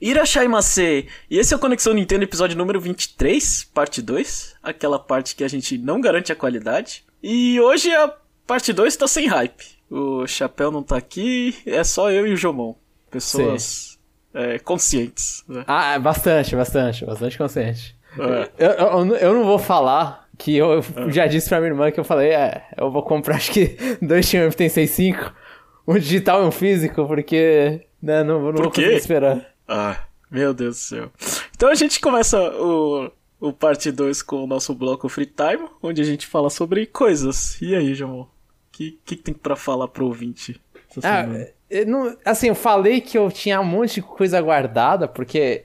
Irashaimase! E esse é o Conexão Nintendo episódio número 23, parte 2. Aquela parte que a gente não garante a qualidade. E hoje a parte 2 tá sem hype. O Chapéu não tá aqui, é só eu e o Jomon. Pessoas é, conscientes. Né? Ah, é bastante, bastante, bastante consciente. É. Eu, eu, eu, não vou falar que eu, eu é. já disse pra minha irmã que eu falei, é, eu vou comprar acho que dois Shin tem 65, um digital e um físico, porque né, não, não Por vou conseguir esperar. Ah, meu Deus do céu. Então a gente começa o, o parte 2 com o nosso bloco Free Time, onde a gente fala sobre coisas. E aí, João? O que, que tem pra falar pro ouvinte? Ah, eu não, assim, eu falei que eu tinha um monte de coisa guardada, porque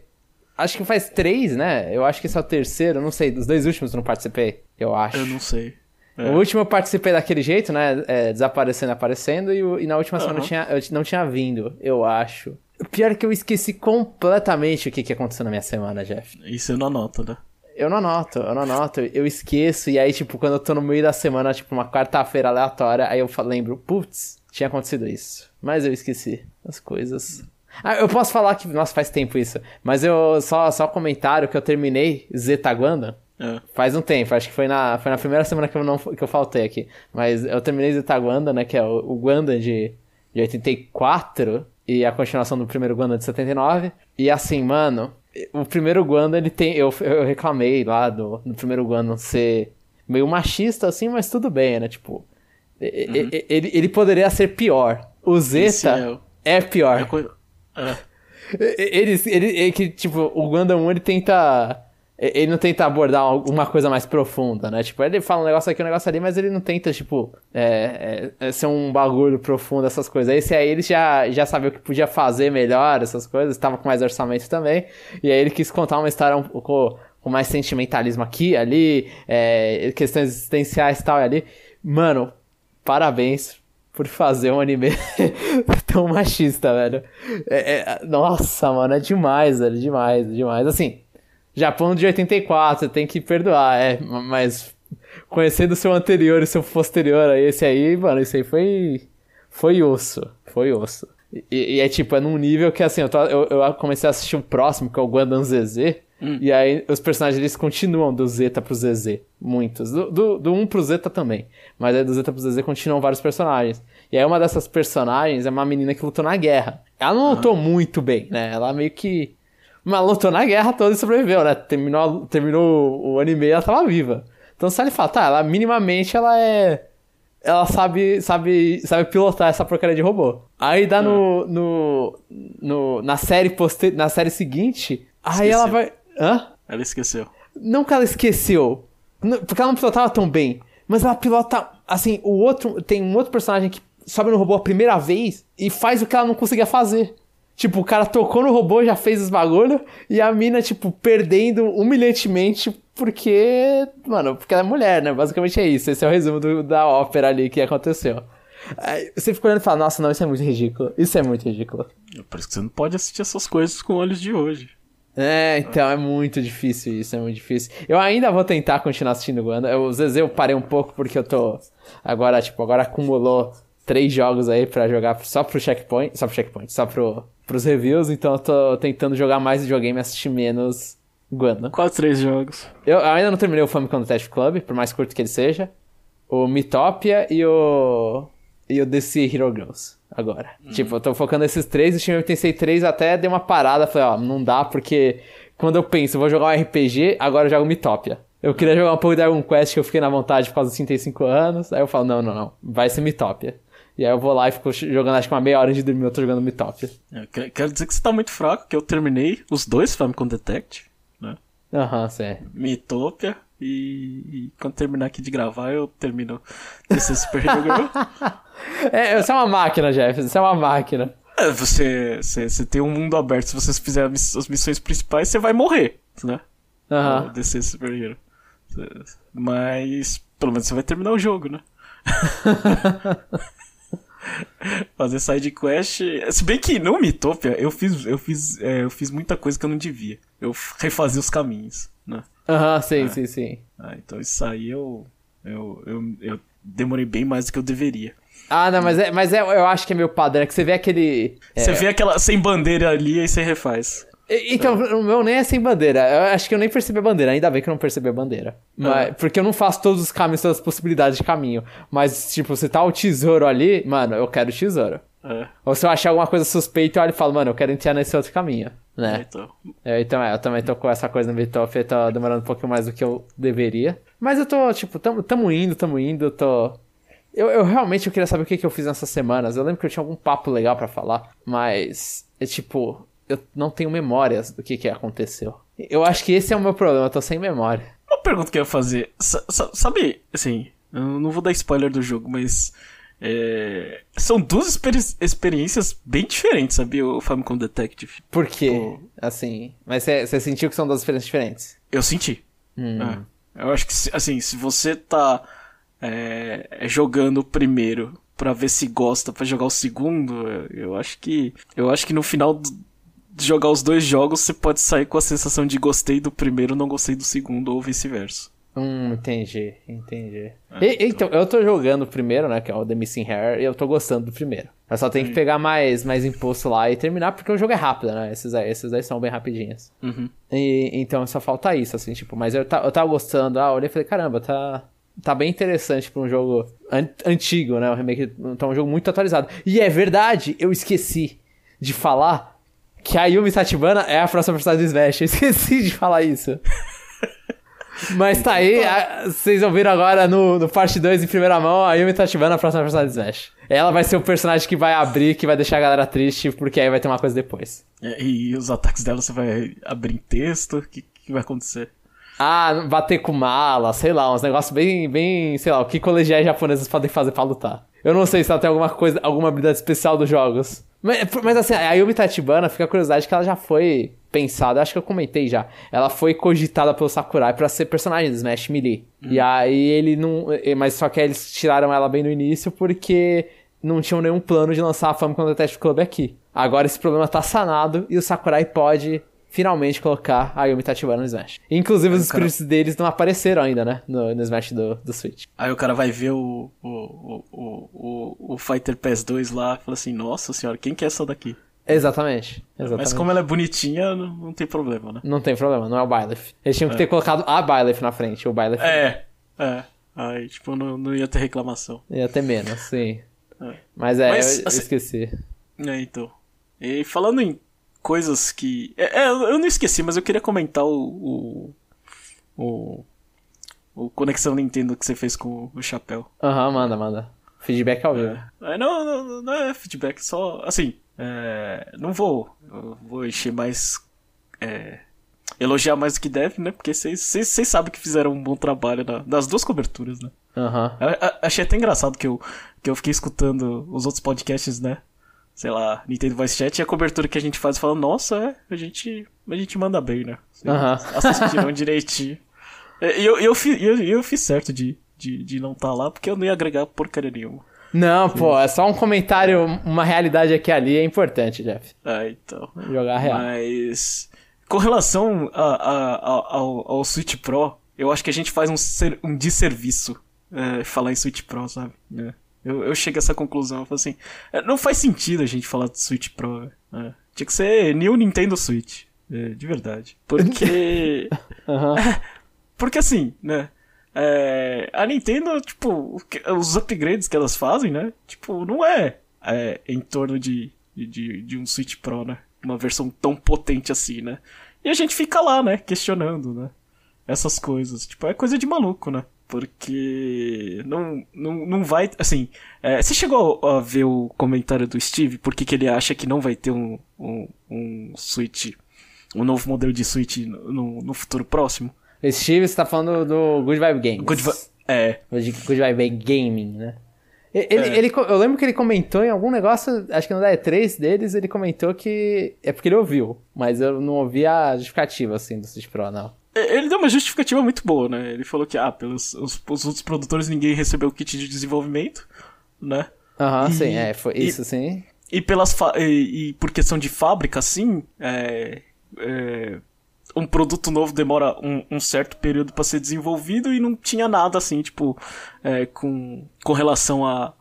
acho que faz três, né? Eu acho que esse é o terceiro, não sei, dos dois últimos eu não participei, eu acho. Eu não sei. É. O último eu participei daquele jeito, né? É, desaparecendo, aparecendo, e, e na última uhum. semana eu, tinha, eu não tinha vindo, eu acho. Pior é que eu esqueci completamente o que, que aconteceu na minha semana, Jeff. Isso eu não anoto, né? Eu não anoto, eu não anoto, eu esqueço, e aí, tipo, quando eu tô no meio da semana, tipo, uma quarta-feira aleatória, aí eu lembro, putz, tinha acontecido isso. Mas eu esqueci as coisas. Ah, eu posso falar que, nossa, faz tempo isso, mas eu, só, só comentário que eu terminei Zetaguanda. É. Faz um tempo, acho que foi na, foi na primeira semana que eu, não, que eu faltei aqui. Mas eu terminei Zetaguanda, né, que é o, o Guanda de, de 84, e a continuação do primeiro Guanda de 79. E assim, mano, o primeiro Guanda, ele tem. Eu, eu reclamei lá do, do primeiro Guanda ser meio machista, assim, mas tudo bem, né? Tipo, uhum. ele, ele poderia ser pior. O Zeta é, é pior. É. Ele, ele, ele, que, tipo, o Gundam 1 ele tenta ele não tenta abordar alguma coisa mais profunda, né? Tipo, ele fala um negócio aqui, um negócio ali, mas ele não tenta, tipo, é, é, é ser um bagulho profundo, essas coisas. Esse aí ele já, já sabia o que podia fazer melhor, essas coisas, estava com mais orçamento também. E aí ele quis contar uma história um pouco com mais sentimentalismo aqui, ali, é, questões existenciais e tal, e ali. Mano, parabéns por fazer um anime tão machista, velho. É, é, nossa, mano, é demais, velho, demais, demais. Assim, Japão de 84, tem que perdoar, é, mas conhecendo o seu anterior e seu posterior a esse aí, mano, isso aí foi. Foi osso. Foi osso. E, e, é tipo, é num nível que assim, eu, tô, eu, eu, comecei a assistir o próximo, que é o Gundam ZZ. Hum. E aí os personagens eles continuam do Zeta pro ZZ. Muitos. Do, do, do 1 pro Zeta também. Mas aí do Zeta pro ZZ continuam vários personagens. E aí uma dessas personagens é uma menina que lutou na guerra. Ela não lutou muito bem, né? Ela meio que mas lutou na guerra toda e sobreviveu, né? Terminou, terminou o anime e ela tava viva. Então se ele fala, tá, ela minimamente ela é. Ela sabe, sabe, sabe pilotar essa porcaria de robô. Aí dá no, no, no. Na série poste... na série seguinte. Aí ela vai. Hã? Ela esqueceu. Não que ela esqueceu. Porque ela não pilotava tão bem. Mas ela pilota. Assim, o outro. Tem um outro personagem que sobe no robô a primeira vez e faz o que ela não conseguia fazer. Tipo, o cara tocou no robô, já fez os bagulho, e a mina, tipo, perdendo humilhantemente porque. Mano, porque ela é mulher, né? Basicamente é isso. Esse é o resumo do, da ópera ali que aconteceu. Aí você fica olhando e fala, nossa, não, isso é muito ridículo. Isso é muito ridículo. Por isso que você não pode assistir essas coisas com olhos de hoje. É, então é muito difícil isso, é muito difícil. Eu ainda vou tentar continuar assistindo Wanda. O Zezé eu parei um pouco porque eu tô. Agora, tipo, agora acumulou três jogos aí para jogar só pro checkpoint. Só pro checkpoint, só pro pros reviews, então eu tô tentando jogar mais videogame e assistir menos Guana. Quais três jogos? Eu ainda não terminei o Famicom Detective Club, por mais curto que ele seja. O Mitopia e o. E o DC Hero Girls. Agora. Uhum. Tipo, eu tô focando nesses três. O Shin Tensei 3 até deu uma parada. Falei, ó, não dá porque. Quando eu penso, vou jogar um RPG, agora eu jogo Mitopia. Eu queria jogar um pouco de Dragon Quest que eu fiquei na vontade por causa dos 35 anos. Aí eu falo, não, não, não. Vai ser Mitopia. E aí eu vou lá e fico jogando acho que uma meia hora de dormir, eu tô jogando Mitopia. É, quero dizer que você tá muito fraco, que eu terminei os dois Famicom Detect, né? Aham, uhum, sim. Mitopia. E, e, quando terminar aqui de gravar, eu termino esse Super Hero é, você é uma máquina, Jeff. Você é uma máquina. É, você, você, você tem um mundo aberto. Se você fizer as missões principais, você vai morrer, né? Aham. Uhum. Descer Super Hero. Mas, pelo menos você vai terminar o jogo, né? fazer side quest. Se bem que no Mitopia eu fiz, eu fiz, é, eu fiz muita coisa que eu não devia. Eu refazia os caminhos, né? Aham, uhum, sim, é. sim, sim. Ah, então isso aí eu, eu, eu, eu demorei bem mais do que eu deveria. Ah, não, mas, é, mas é, eu acho que é meu padrão. É que você vê aquele. Você é... vê aquela sem bandeira ali e você refaz. Então, o meu nem é sem bandeira. Eu acho que eu nem percebi a bandeira. Ainda bem que eu não percebi a bandeira. Mas, Ah. Porque eu não faço todos os caminhos, todas as possibilidades de caminho. Mas, tipo, se tá o tesouro ali, mano, eu quero o tesouro. É, Ou se eu achar alguma coisa suspeita, eu olho e falo, mano, eu quero entrar nesse outro caminho, é, né? então. Eu, então, é, eu também tô com essa coisa no Bitoff, eu tô demorando um pouquinho mais do que eu deveria. Mas eu tô, tipo, tamo, tamo indo, tamo indo, tô... Eu, eu realmente eu queria saber o que, que eu fiz nessas semanas. Eu lembro que eu tinha algum papo legal pra falar, mas é tipo, eu não tenho memórias do que que aconteceu. Eu acho que esse é o meu problema, eu tô sem memória. Uma pergunta que eu ia fazer. Sa- sa- sabe, assim, eu não vou dar spoiler do jogo, mas. é, são duas experi- experiências bem diferentes, sabia? O Famicom Detective. Por quê? Pô. Assim, mas você sentiu que são duas experiências diferentes? Eu senti. Hum. É. Eu acho que, assim, se você tá é, é, jogando o primeiro pra ver se gosta pra jogar o segundo, eu- acho que. Eu acho que no final jogar os dois jogos, você pode sair com a sensação de gostei do primeiro, não gostei do segundo, ou vice-versa. Hum, entendi, entendi. É, E- então, eu tô jogando o primeiro, né, que é o The Missing Hair, e eu tô gostando do primeiro. Eu só tenho que pegar mais, mais impulso lá e terminar, porque o jogo é rápido, né, esses aí, esses são bem rapidinhos. Uhum. E, então só falta isso, assim, tipo, mas eu, eu tava gostando, ah, olhei e falei, caramba, tá, tá bem interessante pra um jogo an- antigo, né, o remake, tá um jogo muito atualizado. E é verdade, eu esqueci de falar que a Yumi Tatibana é a próxima personagem do Smash, eu esqueci de falar isso. Mas tá aí, a- vocês ouviram agora no, no parte 2 em primeira mão, a Yumi Tatibana é a próxima personagem do Smash. Ela vai ser o personagem que vai abrir, que vai deixar a galera triste, porque aí vai ter uma coisa depois. É, E os ataques dela você vai abrir em texto? O que, que vai acontecer? Ah, bater com mala, sei lá, uns negócios bem, bem, sei lá, o que colegiais japoneses podem fazer pra lutar. Eu não sei se ela tem alguma coisa, alguma habilidade especial dos jogos. Mas, mas assim, a Yumi Tatibana, fica a curiosidade que ela já foi pensada, acho que eu comentei já. Ela foi cogitada pelo Sakurai pra ser personagem do Smash Melee. E aí ele não. Mas só que aí eles tiraram ela bem no início porque não tinham nenhum plano de lançar a Famicom Detective Club aqui. Agora esse problema tá sanado e o Sakurai pode finalmente colocar a Yumi Tatibana no Smash. Inclusive os cara- deles não apareceram ainda, né? No, no Smash do, do Switch. Aí o cara vai ver o, o, o, o, o, Fighter Pass 2 lá fala assim, nossa senhora, quem que é essa daqui? Exatamente. Exatamente. Mas como ela é bonitinha, não, não tem problema, né? Não tem problema, não é o Byleth. Eles tinham que ter colocado a Byleth na frente, o Byleth É, é. Aí, tipo, não, não ia ter reclamação. ia ter menos, sim. É. Mas é, Mas, eu assim- esqueci. É, então. E falando em coisas que. É, é, eu não esqueci, mas eu queria comentar o. O. O, o Conexão Nintendo que você fez com o chapéu. Aham, manda, manda. Feedback ao vivo. É, não, não, não é feedback, só. Assim, é, não vou. Eu vou encher mais. é, elogiar mais do que deve, né? Porque vocês sabem que fizeram um bom trabalho na- nas duas coberturas, né? Eu- eu achei até engraçado que eu, que eu fiquei escutando os outros podcasts, né? Sei lá, Nintendo Voice Chat e a cobertura que a gente faz falando, nossa, é, a gente, a gente manda bem, né? Vocês Aham. Assistiram direitinho. E eu, eu, fi- eu, eu fiz certo de, de, de não estar lá, porque eu não ia agregar porcaria nenhuma. Não, pô, é só um comentário, uma realidade aqui ali é importante, Jeff. Ah, então. Jogar real. Mas com relação a, a- a- ao, ao Switch Pro, eu acho que a gente faz um, ser- um desserviço é, falar em Switch Pro, sabe? É. Eu, eu chego a essa conclusão, eu falo assim, é, não faz sentido a gente falar do Switch Pro. é. Tinha que ser New Nintendo Switch, é, de verdade. Porque... Aham. Porque assim, né? É, a Nintendo, tipo, os upgrades que elas fazem, né? Tipo, não é, é, em torno de, de, de um Switch Pro, né? Uma versão tão potente assim, né? E a gente fica lá, né? Questionando, né? Essas coisas. Tipo, é coisa de maluco, né? Porque não, não, não vai. Assim, é, você chegou a ver o comentário do Steve? Por que que ele acha que não vai ter um, um, um Switch, um novo modelo de Switch no, no futuro próximo? O Steve está falando do Good Vibe Games. Good Vi- É, Good Vibe Gaming, né? E- Ele, É. ele eu lembro que ele comentou em algum negócio, acho que no da E3 deles, ele comentou que. É porque ele ouviu, mas eu não ouvi a justificativa, assim, do Switch Pro, não. É, Ele deu uma justificativa muito boa, né? Ele falou que, ah, pelos os, os outros produtores ninguém recebeu o kit de desenvolvimento, né? Aham, E- sim, é, foi e- isso, sim. E, pelas e, e por questão de fábrica, assim, é, é, um produto novo demora um, um certo período pra ser desenvolvido e não tinha nada, assim, tipo, é, com, com relação a,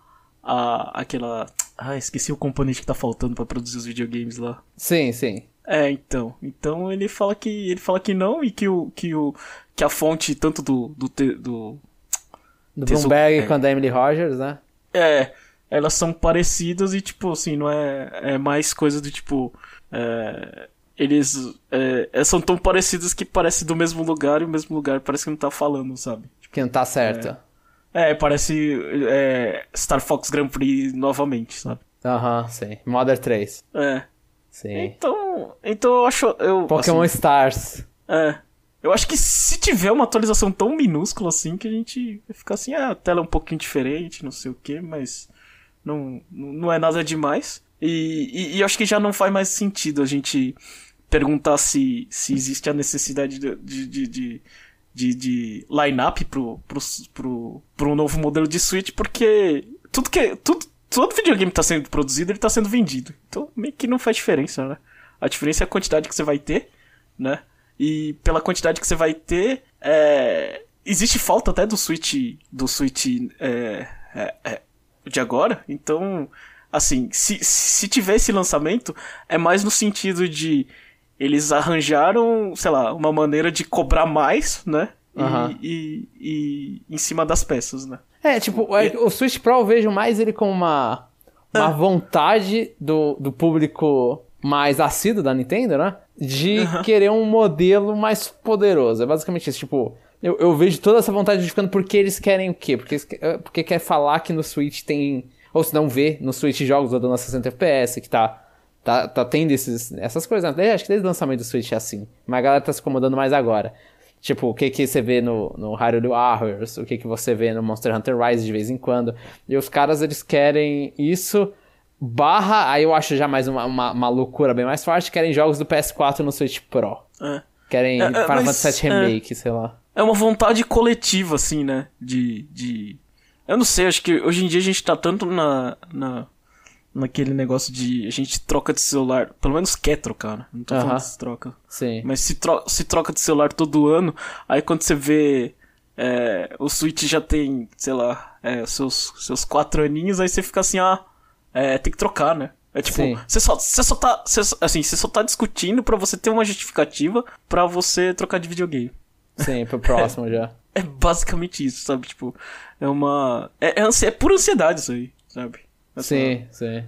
a aquela... Ah, esqueci o componente que tá faltando pra produzir os videogames lá. Sim, sim. É, então. Então ele fala que ele fala que não e que o que o que a fonte tanto do do do, do Bloomberg é. quanto da Emily Rogers, né? É, elas são parecidas e tipo assim, não é é mais coisa do tipo é, eles é, é, são tão parecidas que parece do mesmo lugar e o mesmo lugar parece que não tá falando, sabe? Que não tá certo. É, é parece é, Star Fox Grand Prix novamente, sabe? Aham, sim. Modern 3. É. Sim. Então, então eu acho. Eu, Pokémon assim, Stars. É. Eu acho que se tiver uma atualização tão minúscula assim, que a gente vai ficar assim, ah, a tela é um pouquinho diferente, não sei o que, mas não, não é nada demais. E, e, e, acho que já não faz mais sentido a gente perguntar se, se existe a necessidade de, de, de, de, de, line-up pro, pro, pro, pro novo modelo de Switch, porque tudo que. Tudo, todo videogame está sendo produzido, ele está sendo vendido. Então meio que não faz diferença, né? A diferença é a quantidade que você vai ter, né? E pela quantidade que você vai ter, é... existe falta até do Switch do Switch é... É... é de agora. Então, assim, se, se tiver esse lançamento, é mais no sentido de eles arranjaram, sei lá, uma maneira de cobrar mais, né? Uhum. E, e, e, em cima das peças, né? É, tipo, é, o Switch Pro eu vejo mais ele como uma, uma ah. vontade do, do público mais assíduo da Nintendo, né? De uhum. querer um modelo mais poderoso. É basicamente isso, tipo... Eu, eu vejo toda essa vontade ficando porque eles querem o quê? Porque, porque quer falar que no Switch tem... Ou se não vê no Switch jogos rodando a 60 FPS, que tá... Tá, tá tendo esses, essas coisas. Né? Acho que desde o lançamento do Switch é assim. Mas a galera tá se incomodando mais agora. Tipo, o que que você vê no, no Hyrule Warriors, o que que você vê no Monster Hunter Rise de vez em quando. E os caras, eles querem isso, barra, aí eu acho já mais uma, uma, uma loucura bem mais forte, querem jogos do PS4 no Switch Pro. É. Querem é, é Final Fantasy VII Remake, sei lá. É uma vontade coletiva, assim, né? De, de... Eu não sei, acho que hoje em dia a gente tá tanto na... na naquele negócio de a gente troca de celular, pelo menos quer trocar, né? Não tô falando se troca. Sim. Mas se, tro se troca de celular todo ano, aí quando você vê é, o Switch já tem, sei lá, é, seus, seus quatro aninhos, aí você fica assim, ah, é, tem que trocar, né? É tipo, você só, você só tá. Você, assim, você só tá discutindo para você ter uma justificativa para você trocar de videogame. Sim, pro próximo já. É basicamente isso, sabe? Tipo, é uma. É, é, é pura ansiedade isso aí, sabe? Sim, sim.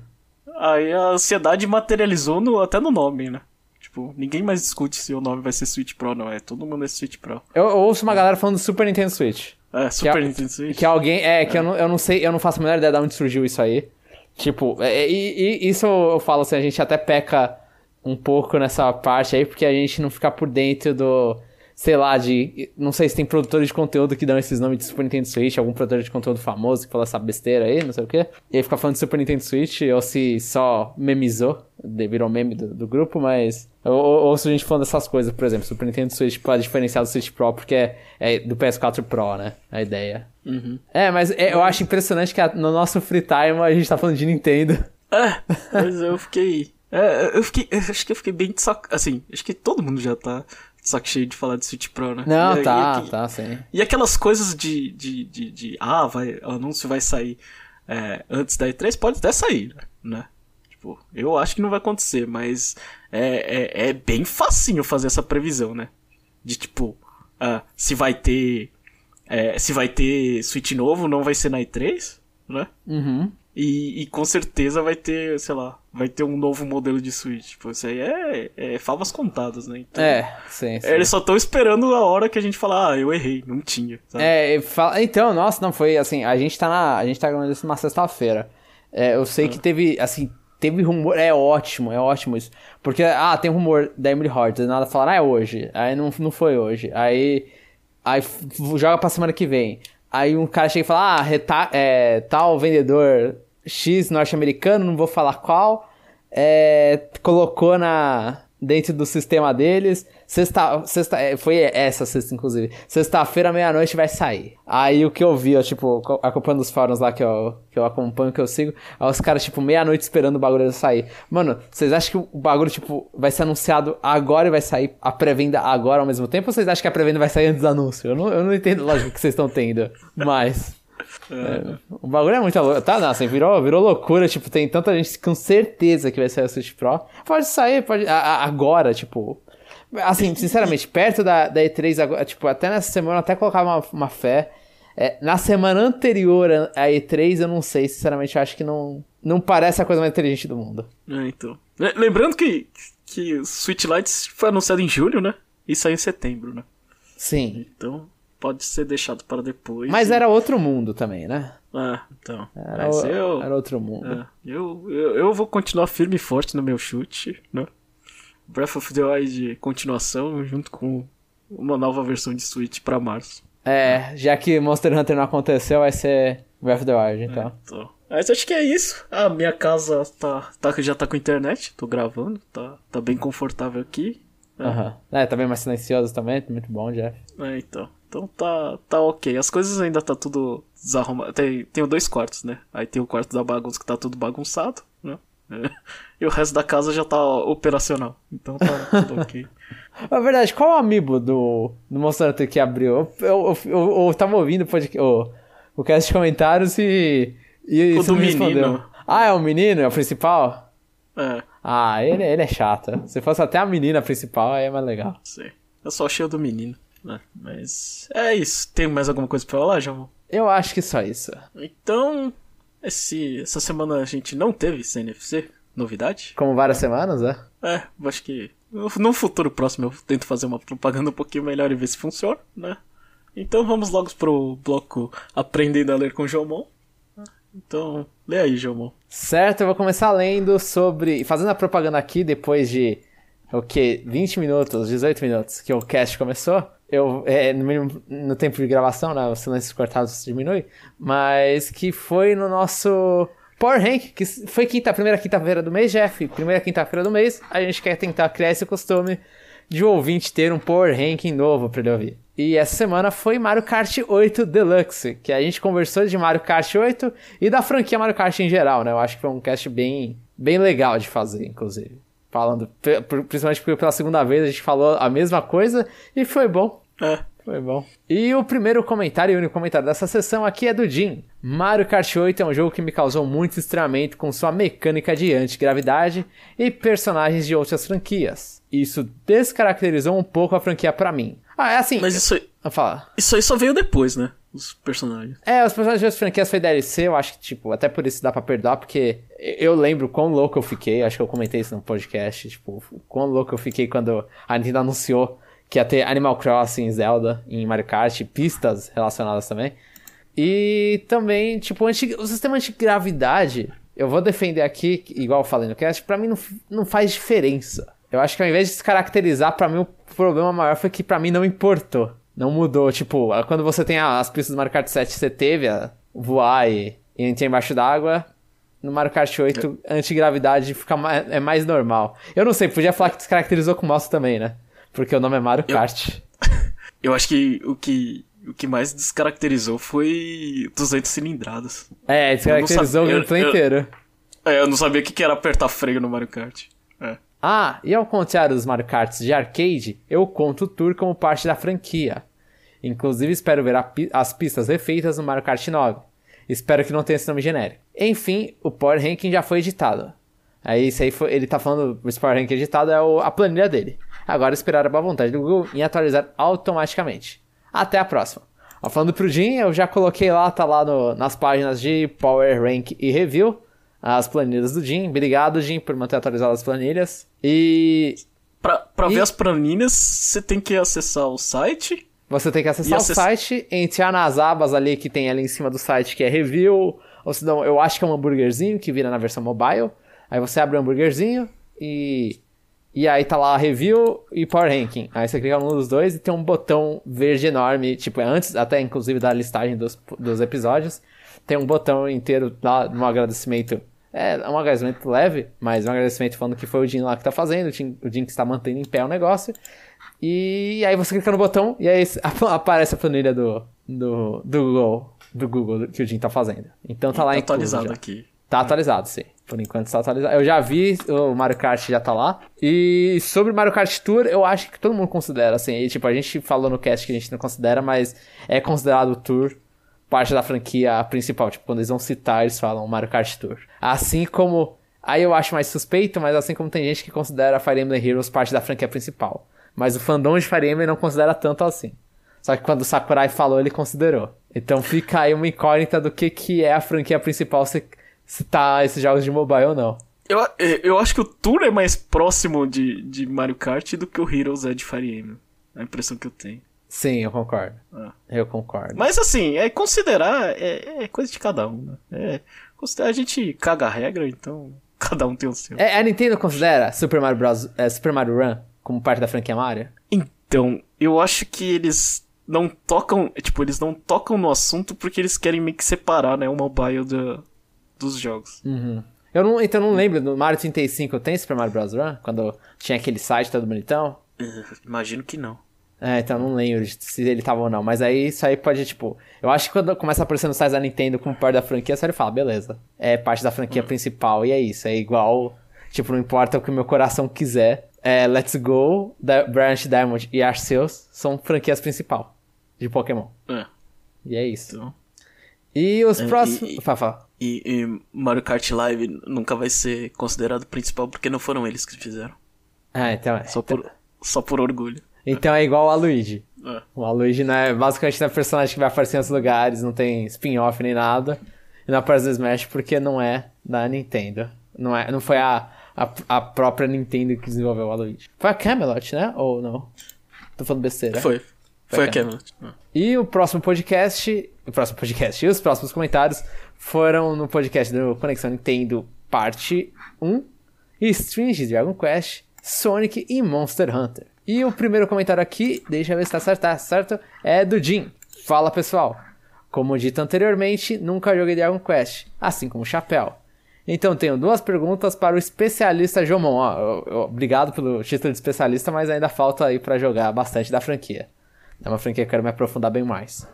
Aí a ansiedade materializou no, até no nome, né? Tipo, ninguém mais discute se o nome vai ser Switch Pro, não é? Todo mundo é Switch Pro. Eu, eu ouço uma galera falando do Super Nintendo Switch. É, Super Nintendo Switch. Que alguém. É, que é. Eu, não, eu não sei, eu não faço a menor ideia de onde surgiu isso aí. Tipo, é, e, e, isso eu falo assim, a gente até peca um pouco nessa parte aí, porque a gente não fica por dentro do sei lá, de. Não sei se tem produtores de conteúdo que dão esses nomes de Super Nintendo Switch, algum produtor de conteúdo famoso que fala essa besteira aí, não sei o quê. E aí fica falando de Super Nintendo Switch, ou se só memizou, virou meme do, do grupo, mas. Ou, se a gente falando dessas coisas, por exemplo, Super Nintendo Switch pode diferenciar do Switch Pro, porque é, é do PS4 Pro, né? A ideia. Uhum. É, mas é, eu acho impressionante que a, no nosso free time a gente tá falando de Nintendo. É, mas eu fiquei. É, eu fiquei. Acho que eu fiquei bem de saco. Assim, acho que todo mundo já tá saco cheio de falar de Switch Pro, né? Não, e, tá, e, tá, sim. E aquelas coisas de, de, de, de ah, vai, o anúncio vai sair é, antes da E3, pode até sair, né? Tipo, eu acho que não vai acontecer, mas é, é, é bem facinho fazer essa previsão, né? De tipo, ah, se vai ter. É, se vai ter Switch novo, não vai ser na E3, né? Uhum. E, e, com certeza vai ter, sei lá, vai ter um novo modelo de Switch. Tipo, isso aí é, é favas contadas, né? Então, é, sim, sim. Eles só estão esperando a hora que a gente falar, ah, eu errei, não tinha. Sabe? É, fala, então, nossa, não foi assim, a gente tá na. A gente tá gravando isso numa sexta-feira. É, eu sei ah. que teve, assim, teve rumor, é ótimo, é ótimo isso. Porque, ah, tem rumor da Emily Hortz, nada falaram, ah, é hoje. Aí não, não foi hoje. Aí. Aí joga pra semana que vem. Aí um cara chega e fala, ah, reta é, tal vendedor X norte-americano, não vou falar qual, é, colocou na dentro do sistema deles. Sexta, sexta, é, foi essa sexta, inclusive. Sexta-feira, meia-noite vai sair. Aí o que eu vi, tipo, acompanhando os fóruns lá que eu, que eu acompanho, que eu sigo, aí os caras, tipo, meia-noite esperando o bagulho sair. Mano, vocês acham que o bagulho, tipo, vai ser anunciado agora e vai sair a pré-venda agora ao mesmo tempo? Ou vocês acham que a pré-venda vai sair antes do anúncio? Eu não, eu não entendo a lógica que vocês estão tendo. Mas. É, o bagulho é muito louco. Tá, não, assim, virou, virou loucura. Tipo, tem tanta gente com certeza que vai sair o Switch Pro. Pode sair, pode. A, a, agora, tipo. Assim, sinceramente, perto da, da E3, agora, tipo, até nessa semana eu até colocava uma, uma fé. É, na semana anterior à E3, eu não sei, sinceramente, eu acho que não, não parece a coisa mais inteligente do mundo. É, então. Lembrando que, que o Switch Lights foi anunciado em julho, né? E saiu em setembro, né? Sim. Então, pode ser deixado para depois. Mas e... era outro mundo também, né? Ah, então. Era, Mas eu, era outro mundo. É, eu, eu, eu vou continuar firme e forte no meu chute, né? Breath of the Wild continuação, junto com uma nova versão de Switch para março. É, já que Monster Hunter não aconteceu, vai ser Breath of the Wild, então. É, então. Mas acho que é isso. A minha casa tá, tá, já tá com internet, tô gravando, tá, tá bem confortável aqui. É. Uhum. é, tá bem mais silencioso também, muito bom, Jeff. É, então. Então tá, tá ok. As coisas ainda tá tudo desarrumado. Tem, tem dois quartos, né? Aí tem o quarto da bagunça que tá tudo bagunçado, né? É. E o resto da casa já tá operacional. Então tá tudo ok. Na verdade, qual o amiibo do, do Monster Hunter que abriu? Eu, eu, eu, eu tava ouvindo o, podcast, o, o cast de comentários e. e o do menino. Respondeu. Ah, é o menino? É o principal? É. Ah, ele, ele é chato. Se fosse até a menina principal, aí é mais legal. Sim. Eu só achei o do menino. Né? Mas é isso. Tem mais alguma coisa pra falar, João? Eu acho que só isso. Então, esse, essa semana a gente não teve CNFC, novidade. Como várias semanas, né? É, acho que no futuro próximo eu tento fazer uma propaganda um pouquinho melhor e ver se funciona, né? Então vamos logo pro bloco Aprendendo a Ler com Jomon. Então, lê aí, Jomon. Certo, eu vou começar lendo sobre. Fazendo a propaganda aqui depois de. O que? 20 minutos, 18 minutos que o cast começou. Eu, é, no, no tempo de gravação, né? Os silêncios cortados diminui. Mas que foi no nosso Power Rank, que foi quinta, primeira quinta-feira do mês, Jeff. Primeira quinta-feira do mês, a gente quer tentar criar esse costume de o ouvinte ter um Power Ranking novo para ele ouvir. E essa semana foi Mario Kart 8 Deluxe, que a gente conversou de Mario Kart 8 e da franquia Mario Kart em geral, né? Eu acho que foi um cast bem, bem legal de fazer, inclusive. Falando, principalmente porque pela segunda vez a gente falou a mesma coisa e foi bom. É. Foi bom. E o primeiro comentário e único comentário dessa sessão aqui é do Jim. Mario Kart 8 é um jogo que me causou muito estranhamento com sua mecânica de antigravidade e personagens de outras franquias. Isso descaracterizou um pouco a franquia para mim. Ah, é assim. Mas isso aí. Fala. Isso aí só veio depois, né? Os personagens. É, os personagens das franquias foi DLC, eu acho que, tipo, até por isso dá pra perdoar, porque eu lembro quão louco eu fiquei, acho que eu comentei isso no podcast, tipo, quão louco eu fiquei quando a Nintendo anunciou que ia ter Animal Crossing, Zelda em Mario Kart, pistas relacionadas também. E também, tipo, anti, o sistema antigravidade, eu vou defender aqui, igual eu falei no cast, pra mim não, não faz diferença. Eu acho que ao invés de se caracterizar, pra mim o problema maior foi que pra mim não importou. Não mudou, tipo, quando você tem as pistas do Mario Kart 7, você teve a voar e, e entrar embaixo d'água. No Mario Kart 8, antigravidade fica mais, é mais normal. Eu não sei, podia falar que descaracterizou com o mouse também, né? Porque o nome é Mario Kart. Eu, eu acho que o que o que mais descaracterizou foi 200 cilindradas. É, descaracterizou o gameplay inteiro. É, eu não sabia o que era apertar freio no Mario Kart. É. Ah, e ao contrário dos Mario Karts de arcade, eu conto o Tour como parte da franquia. Inclusive espero ver pi as pistas refeitas no Mario Kart 9. Espero que não tenha esse nome genérico. Enfim, o Power Ranking já foi editado. Aí isso aí foi, ele tá falando, o Power Ranking editado é o, a planilha dele. Agora esperar a boa vontade do Google em atualizar automaticamente. Até a próxima. Ó, falando pro Jim, eu já coloquei lá, tá lá no, nas páginas de Power Rank e Review, as planilhas do Jim. Obrigado, Jim, por manter atualizadas as planilhas. E. Pra, pra e... ver as planilhas, você tem que acessar o site. Você tem que acessar o site, entrar nas abas ali que tem ali em cima do site, que é Review. Ou se não, eu acho que é um hambúrguerzinho que vira na versão mobile. Aí você abre o hambúrguerzinho e e aí tá lá review e power ranking. Aí você clica num dos dois e tem um botão verde enorme, tipo, é antes até inclusive da listagem dos, dos episódios. Tem um botão inteiro lá, um agradecimento. É, um agradecimento leve, mas um agradecimento falando que foi o Jim lá que tá fazendo, o Jim, o Jim que está mantendo em pé o negócio. E aí você clica no botão e aí aparece a planilha do, do, do Google, do Google que o Jim tá fazendo. Então tá lá tá atualizado aqui. Tá atualizado, sim. Por enquanto está atualizado. Eu já vi, o Mario Kart já tá lá. E sobre Mario Kart Tour, eu acho que todo mundo considera, assim. E, tipo, a gente falou no cast que a gente não considera, mas é considerado Tour. parte da franquia principal. Tipo, quando eles vão citar, eles falam Mario Kart Tour. Assim como. Aí eu acho mais suspeito, mas assim como tem gente que considera Fire Emblem Heroes parte da franquia principal. Mas o fandom de Fire Emblem não considera tanto assim. Só que quando o Sakurai falou, ele considerou. Então fica aí uma incógnita do que, que é a franquia principal, se, se tá esses jogos de mobile ou não. Eu, eu acho que o Tour é mais próximo de, de Mario Kart do que o Heroes é de Fire Emblem. É a impressão que eu tenho. Sim, eu concordo. Ah. Eu concordo. Mas assim, é considerar, é, é coisa de cada um, né? É, a gente caga a regra, então cada um tem o seu. É, a Nintendo considera Super Mario Bros. É, Super Mario Run como parte da franquia Mario? Então, eu acho que eles não tocam, tipo, eles não tocam no assunto porque eles querem meio que separar, né, o mobile do, dos jogos. Uhum. Eu não, então não lembro, no Mario 35 tem Super Mario Bros. Run? Quando tinha aquele site todo bonitão? Uh, imagino que não. É, então não lembro se ele tava ou não. Mas aí isso aí pode, tipo. Eu acho que quando começa aparecendo o sites da Nintendo como parte da franquia, você fala, beleza. É parte da franquia hum. principal e é isso. É igual. Tipo, não importa o que o meu coração quiser. É, Let's Go, da Branch Diamond e Arceus são franquias principal de Pokémon. É. E é isso. Então... E os é, próximos. E, Fala, e, e, Mario Kart Live nunca vai ser considerado principal porque não foram eles que fizeram. Ah, então é. Só, então... Por, só por orgulho. Então é igual o Luigi. É. O Luigi não é basicamente não é personagem que vai aparecer em outros lugares, não tem spin-off nem nada. E não aparece no Smash porque não é da Nintendo. Não, é, não foi a, a, a própria Nintendo que desenvolveu o Luigi. Foi a Camelot, né? Ou não? Tô falando besteira. Foi. Foi, a Camelot. E o próximo podcast. O próximo podcast e os próximos comentários foram no podcast do Conexão Nintendo, parte 1. Streams de Dragon Quest, Sonic e Monster Hunter. E o primeiro comentário aqui, deixa eu ver se tá certo, tá certo? É do Jim. Fala pessoal. Como dito anteriormente, nunca joguei Dragon Quest, assim como o Chapéu. Então tenho duas perguntas para o especialista Jomon. Ó, obrigado pelo título de especialista, mas ainda falta aí para jogar bastante da franquia. É uma franquia que eu quero me aprofundar bem mais.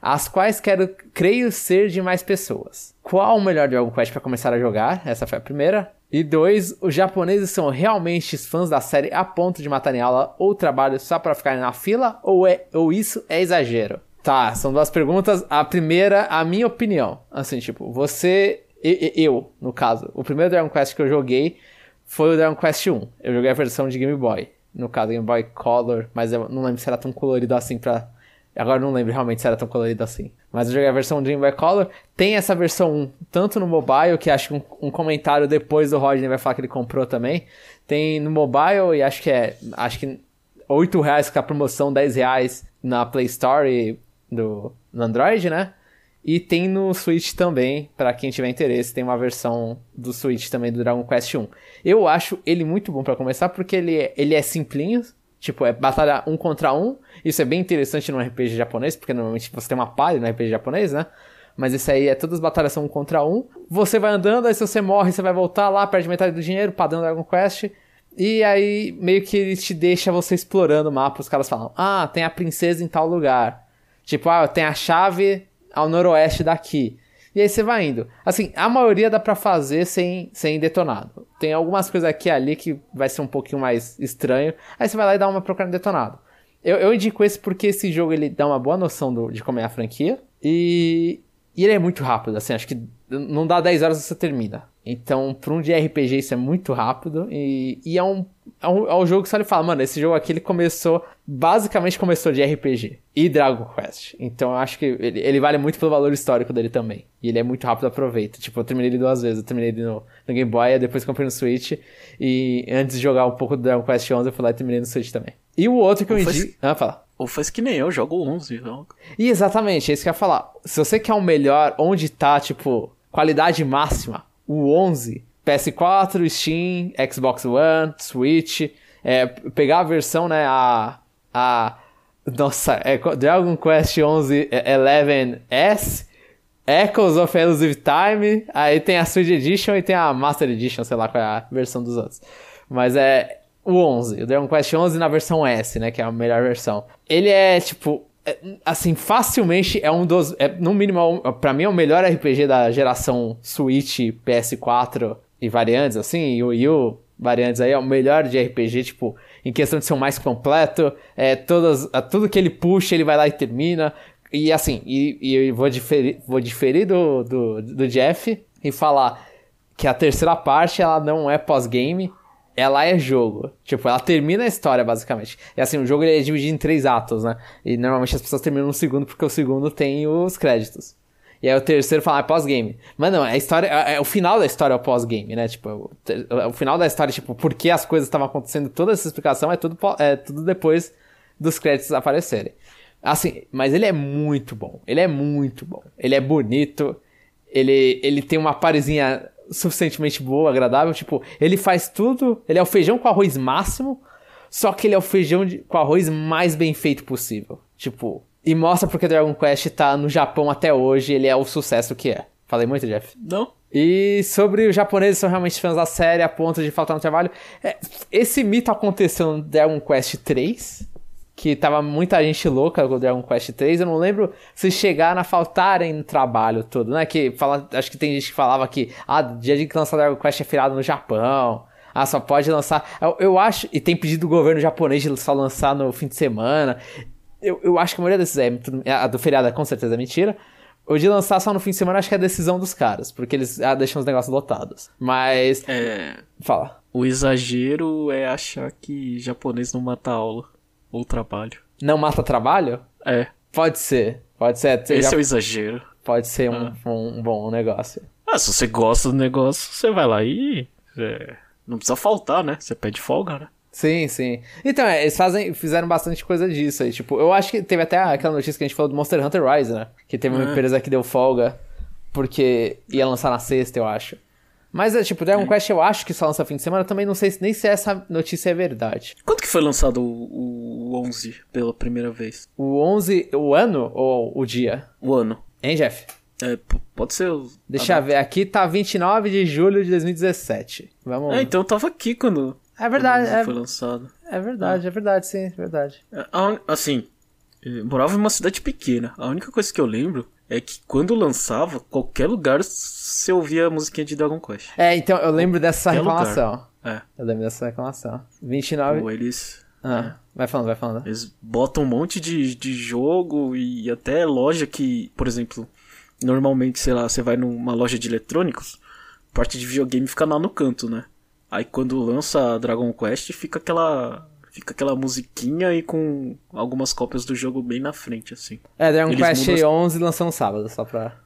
As quais quero, creio ser de mais pessoas. Qual o melhor Dragon Quest para começar a jogar? Essa foi a primeira. E dois, os japoneses são realmente fãs da série a ponto de matarem aula ou trabalho só para ficarem na fila? Ou, é, ou isso é exagero? Tá, são duas perguntas. A primeira, a minha opinião. Assim, tipo, você. Eu, no caso, o primeiro Dragon Quest que eu joguei foi o Dragon Quest 1. Eu joguei a versão de Game Boy. No caso, Game Boy Color, mas eu não lembro se era tão colorido assim pra Agora não lembro realmente se era tão colorido assim. Mas eu joguei a versão Dream by Color. Tem essa versão 1, tanto no mobile, que acho que um, um, comentário depois do Rodney vai falar que ele comprou também. Tem no mobile e acho que é. Acho que 8 reais com a promoção, 10 reais na Play Store do, no Android, né? E tem no Switch também, para quem tiver interesse, tem uma versão do Switch também do Dragon Quest 1. Eu acho ele muito bom para começar porque ele é, ele é simplinho, Tipo, é batalha um contra um. Isso é bem interessante no RPG japonês, porque normalmente você tem uma palha no RPG japonês, né? Mas isso aí é todas as batalhas são um contra um. Você vai andando, aí se você morre, você vai voltar lá, perde metade do dinheiro, padrão Dragon Quest. E aí meio que ele te deixa você explorando o mapa. Os caras falam: Ah, tem a princesa em tal lugar. Tipo, ah, tem a chave ao noroeste daqui. E aí você vai indo. Assim, a maioria dá pra fazer sem, sem detonado. Tem algumas coisas aqui e ali que vai ser um pouquinho mais estranho. Aí você vai lá e dá uma procurada detonado. Eu, eu indico esse porque esse jogo ele dá uma boa noção do, de como é a franquia. E, e ele é muito rápido, assim, acho que não dá 10 horas você termina. Então, pra um de RPG isso é muito rápido. E, e é, um, é, um, é jogo que só ele fala, mano, esse jogo aqui ele começou. Basicamente começou de RPG e Dragon Quest. Então eu acho que ele, ele vale muito pelo valor histórico dele também. E ele é muito rápido, aproveita. Tipo, eu terminei ele duas vezes. Eu terminei ele no, no Game Boy, depois comprei no Switch. E antes de jogar um pouco do Dragon Quest 11, eu fui lá e terminei no Switch também. E o outro que eu indico. Ah, fala. Ou faz que nem eu, jogo 11. Então... E exatamente, é isso que eu ia falar. Se você quer o um melhor, onde tá, tipo, qualidade máxima, o 11, PS4, Steam, Xbox One, Switch, é, pegar a versão, né, a, a nossa, é Dragon Quest 11 11S, Echoes of Elusive Time, aí tem a Switch Edition e tem a Master Edition, sei lá qual é a versão dos outros. Mas é o 11, o Dragon Quest 11 na versão S, né, que é a melhor versão. Ele é, tipo, é, assim, facilmente é um dos. É, no mínimo, é para mim é o melhor RPG da geração Switch, PS4 e variantes, assim, e o Wii U, variantes aí, é o melhor de RPG, tipo, em questão de ser o mais completo. É, todas, tudo que ele puxa, ele vai lá e termina. E assim, e, e vou diferir, vou diferir do, do, do Jeff e falar que a terceira parte ela não é pós-game, ela é jogo. Tipo, ela termina a história, basicamente. E assim, o jogo ele é dividido em três atos, né? E normalmente as pessoas terminam no segundo porque o segundo tem os créditos. E aí o terceiro fala, ah, é pós-game. Mas não, a história, é, é, o final da história é o pós-game, né? Tipo, o, o, final da história, tipo, por que as coisas estavam acontecendo, toda essa explicação é tudo, é tudo depois dos créditos aparecerem. Assim, mas ele é muito bom. Ele é muito bom. Ele é bonito. Ele, ele tem uma parezinha suficientemente boa, agradável. Tipo, ele faz tudo. Ele é o feijão com arroz máximo. Só que ele é o feijão de, com arroz mais bem feito possível. Tipo, e mostra porque Dragon Quest tá no Japão até hoje. Ele é o sucesso que é. Falei muito, Jeff? Não. E sobre os japoneses são realmente fãs da série a ponto de faltar no trabalho. É, esse mito aconteceu no Dragon Quest 3 que tava muita gente louca com o Dragon Quest 3. Eu não lembro se chegaram a faltarem no trabalho todo, né? Que fala, acho que tem gente que falava que, ah, dia de lançar Dragon Quest é feriado no Japão. Ah, só pode lançar. Eu, eu, acho, e tem pedido do governo japonês de só lançar no fim de semana. Eu, eu acho que a maioria desses é, a do feriado é com certeza é mentira. O de lançar só no fim de semana acho que é a decisão dos caras, porque eles ah, deixam os negócios lotados. Mas. É. Fala. O exagero é achar que japonês não mata aula. Ou trabalho. Não mata trabalho? É. Pode ser. Pode ser. Esse já... é o exagero. Pode ser um, ah. um, um, bom negócio. Ah, se você gosta do negócio, você vai lá e. É... Não precisa faltar, né? Você pede folga, né? Sim, sim. Então, é, eles fazem, fizeram bastante coisa disso aí. Tipo, eu acho que teve até aquela notícia que a gente falou do Monster Hunter Rise, né? Que teve uma ah. empresa que deu folga porque ia lançar na sexta, eu acho. Mas, é, tipo, Dragon é. Quest eu acho que só lança fim de semana, também não sei nem se essa notícia é verdade. Quando que foi lançado o, o 11 pela primeira vez? O 11, o ano ou o dia? O ano. Hein, Jeff? É, pode ser. O... Deixa eu ver, aqui tá 29 de julho de 2017. Vamos É, então eu tava aqui quando. É verdade, é. Foi lançado. É verdade, é, é verdade, sim, é verdade. É, assim, eu morava em uma cidade pequena. A única coisa que eu lembro é que quando lançava, qualquer lugar você ouvia a musiquinha de Dragon Quest. É, então eu lembro dessa qualquer reclamação. Lugar. É. Eu lembro dessa reclamação. 29. Ou eles. Ah, é. vai falando, vai falando. Eles botam um monte de, de jogo e até loja que, por exemplo, normalmente, sei lá, você vai numa loja de eletrônicos, parte de videogame fica lá no canto, né? Aí quando lança Dragon Quest, fica aquela fica aquela musiquinha e com algumas cópias do jogo bem na frente, assim. É, Dragon Quest mudam... 11 lançou no sábado, só pra...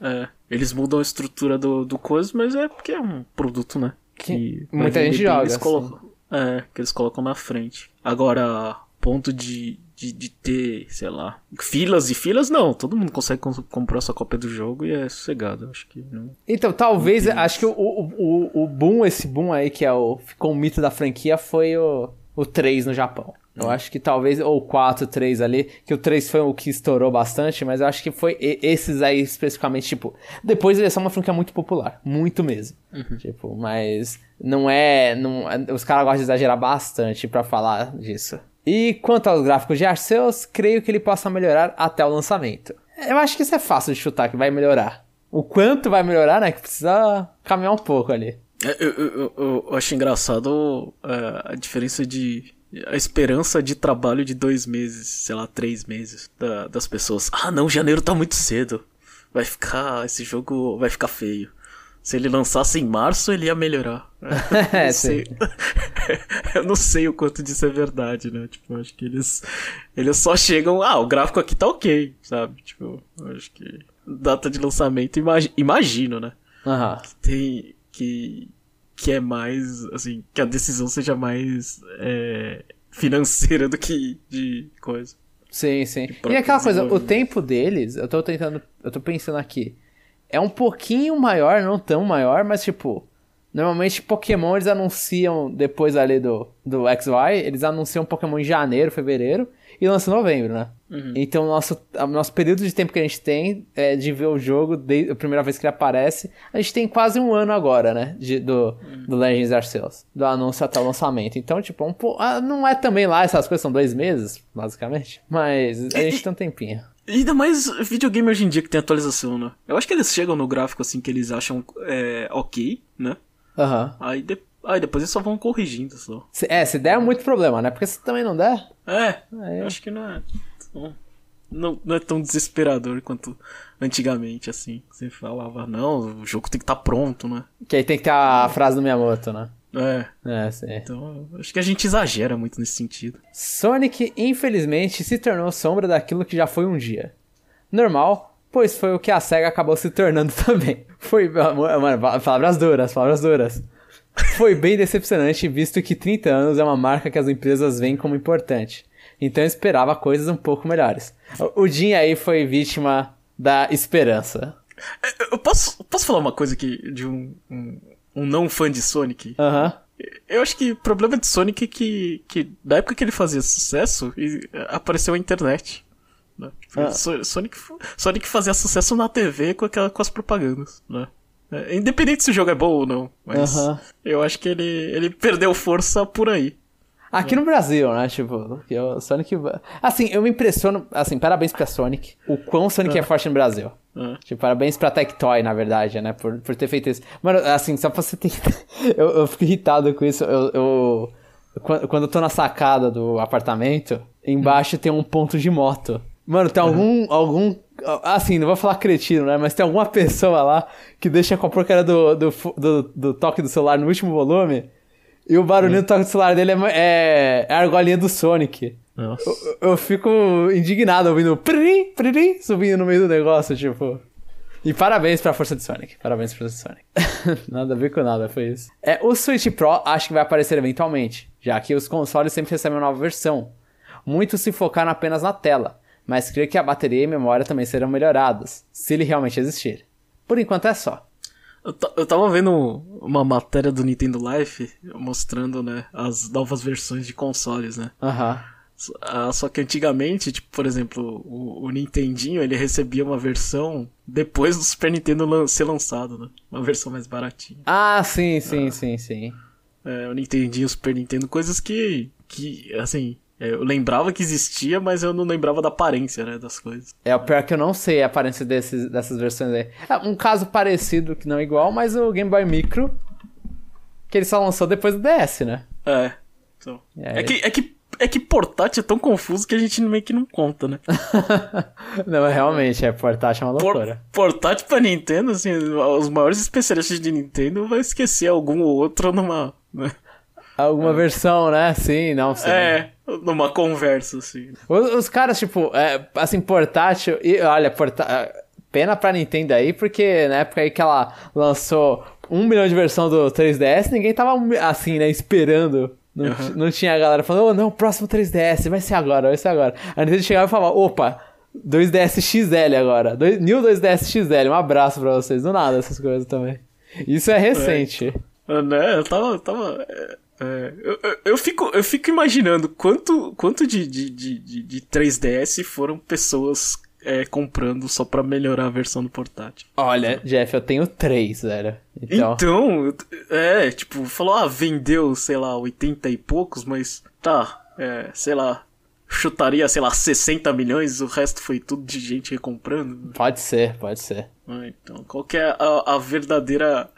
É, eles mudam a estrutura do, do coisa, mas é porque é um produto, né? Que, que muita gente joga. Eles colocam, É, que eles colocam na frente. Agora, ponto de, de, de, ter, sei lá, filas e filas, não. Todo mundo consegue comprar sua cópia do jogo e é sossegado. Acho que não. Então, talvez, acho que o, o, o, o boom, esse boom aí, que é o. Ficou um mito da franquia, foi o o 3 no Japão. Eu hum. acho que talvez, ou 4, 3 ali, que o 3 foi o que estourou bastante, mas eu acho que foi esses aí especificamente, tipo, depois ele é só uma franquia muito popular, muito mesmo. Uhum. Tipo, mas não é, não, os caras gostam de exagerar bastante para falar disso. E quanto aos gráficos de Arceus, creio que ele possa melhorar até o lançamento. Eu acho que isso é fácil de chutar, que vai melhorar. O quanto vai melhorar, né? Que precisa caminhar um pouco ali. É, eu, eu, eu, eu acho engraçado uh, a diferença de. A esperança de trabalho de dois meses, sei lá, três meses da, das pessoas. Ah, não, janeiro tá muito cedo. Vai ficar. Esse jogo vai ficar feio. Se ele lançasse em março, ele ia melhorar. É, não sei. eu não sei o quanto disso é verdade, né? Tipo, acho que eles. Eles só chegam. Ah, o gráfico aqui tá ok, sabe? Tipo, acho que. Data de lançamento, imagino, né? Aham. Tem que que é mais assim que a decisão seja mais é, financeira do que de coisa. Sim, sim. E aquela coisa, o tempo deles, eu tô tentando, eu tô pensando aqui, é um pouquinho maior, não tão maior, mas tipo, normalmente Pokémon eles anunciam depois ali do do XY, eles anunciam Pokémon em janeiro, fevereiro e lançam em novembro, né? Uhum. Então, nosso, nosso período de tempo que a gente tem é de ver o jogo desde a primeira vez que ele aparece. A gente tem quase um ano agora, né? De, do, uhum. do Legends Arceus. Do anúncio até o lançamento. Então, tipo, um, ah, não é também lá essas coisas, são dois meses, basicamente. Mas a gente tem um tempinho. Ainda mais videogame hoje em dia que tem atualização, né? Eu acho que eles chegam no gráfico assim que eles acham é, ok, né? Aham. Uhum. Aí, de... Aí depois eles só vão corrigindo só. Se, é, se der é muito problema, né? Porque se também não der. É, Aí... acho que não é. não, não é tão desesperador quanto antigamente, assim. Você falava, não, o jogo tem que estar tá pronto, né? Que aí tem que ter a frase do Miyamoto, né? É. É, sim. Então, acho que a gente exagera muito nesse sentido. Sonic, infelizmente, se tornou sombra daquilo que já foi um dia. Normal, pois foi o que a SEGA acabou se tornando também. Foi, mano, palavras duras, palavras duras. Foi bem decepcionante, visto que 30 anos é uma marca que as empresas veem como importante. Então eu esperava coisas um pouco melhores. O Jin aí foi vítima da esperança. É, eu posso, posso falar uma coisa aqui de um, um, um não fã de Sonic? Aham. Uhum. Eu acho que o problema de Sonic é que, que na época que ele fazia sucesso, apareceu a internet. Né? Ah. Sonic, Sonic fazia sucesso na TV com, aquela, com as propagandas, né? É, independente se o jogo é bom ou não, mas eu acho que ele, ele perdeu força por aí. Aqui no Brasil, né? Tipo, o Sonic. Assim, eu me impressiono. Assim, parabéns pra Sonic. O quão Sonic é, é forte no Brasil. É. Tipo, parabéns pra Tectoy, na verdade, né? Por, por ter feito isso. Mano, assim, só pra você ter. eu, eu fico irritado com isso. Eu, eu. Quando eu tô na sacada do apartamento, embaixo hum. tem um ponto de moto. Mano, tem algum. algum assim, não vou falar cretino, né? Mas tem alguma pessoa lá que deixa com a porcaria do, do, do, do toque do celular no último volume. E o barulhinho do toque do celular dele é, é, é a argolinha do Sonic. Nossa. Eu, eu, fico indignado ouvindo pririm, pririm, subindo no meio do negócio, tipo. E parabéns pra força de Sonic. Parabéns pra força de Sonic. nada a ver com nada, foi isso. É, o Switch Pro acho que vai aparecer eventualmente, já que os consoles sempre recebem uma nova versão. Muitos se focaram apenas na tela, mas creio que a bateria e a memória também serão melhoradas, se ele realmente existir. Por enquanto é só. Eu, eu tava vendo uma matéria do Nintendo Life mostrando, né, as novas versões de consoles, né? Aham. Ah, só que antigamente, tipo, por exemplo, o, o, Nintendinho, ele recebia uma versão depois do Super Nintendo lan ser lançado, né? Uma versão mais baratinha. Ah, sim, sim, ah. sim, sim. É, o Nintendinho, o Super Nintendo, coisas que, que assim, é, eu lembrava que existia, mas eu não lembrava da aparência, né, das coisas. É, o pior é que eu não sei a aparência desses, dessas versões aí. É, um caso parecido, que não é igual, mas o Game Boy Micro, que ele só lançou depois do DS, né? É. Então. É, que, é, que, é que portátil é tão confuso que a gente meio que não conta, né? não, realmente, é portátil é uma loucura. Por, portátil pra Nintendo, assim, os maiores especialistas de Nintendo vão esquecer algum ou outro numa... Né? Alguma é. versão, né? Sim, não sei. É, numa conversa, assim. Os, os caras, tipo, é, assim, portátil. E olha, portátil. Pena pra Nintendo aí, porque na época aí que ela lançou um milhão de versão do 3DS, ninguém tava assim, né, esperando. Não, uhum. não tinha a galera falando, oh, não, próximo 3DS, vai ser agora, vai ser agora. A Nintendo chegava e falava, opa, 2DS XL agora. Dois, New 2DS XL, um abraço pra vocês. Do nada essas coisas também. Isso é recente. É, né, eu tava. tava é, é, eu, eu, eu, fico, eu fico imaginando quanto, quanto de, de, de, de 3DS foram pessoas é, comprando só pra melhorar a versão do portátil. Olha, Jeff, eu tenho três, velho. Então... então, é, tipo, falou, ah, vendeu, sei lá, 80 e poucos, mas tá, é, sei lá, chutaria, sei lá, 60 milhões, o resto foi tudo de gente recomprando. Pode ser, pode ser. Ah, então, qual que é a, a verdadeira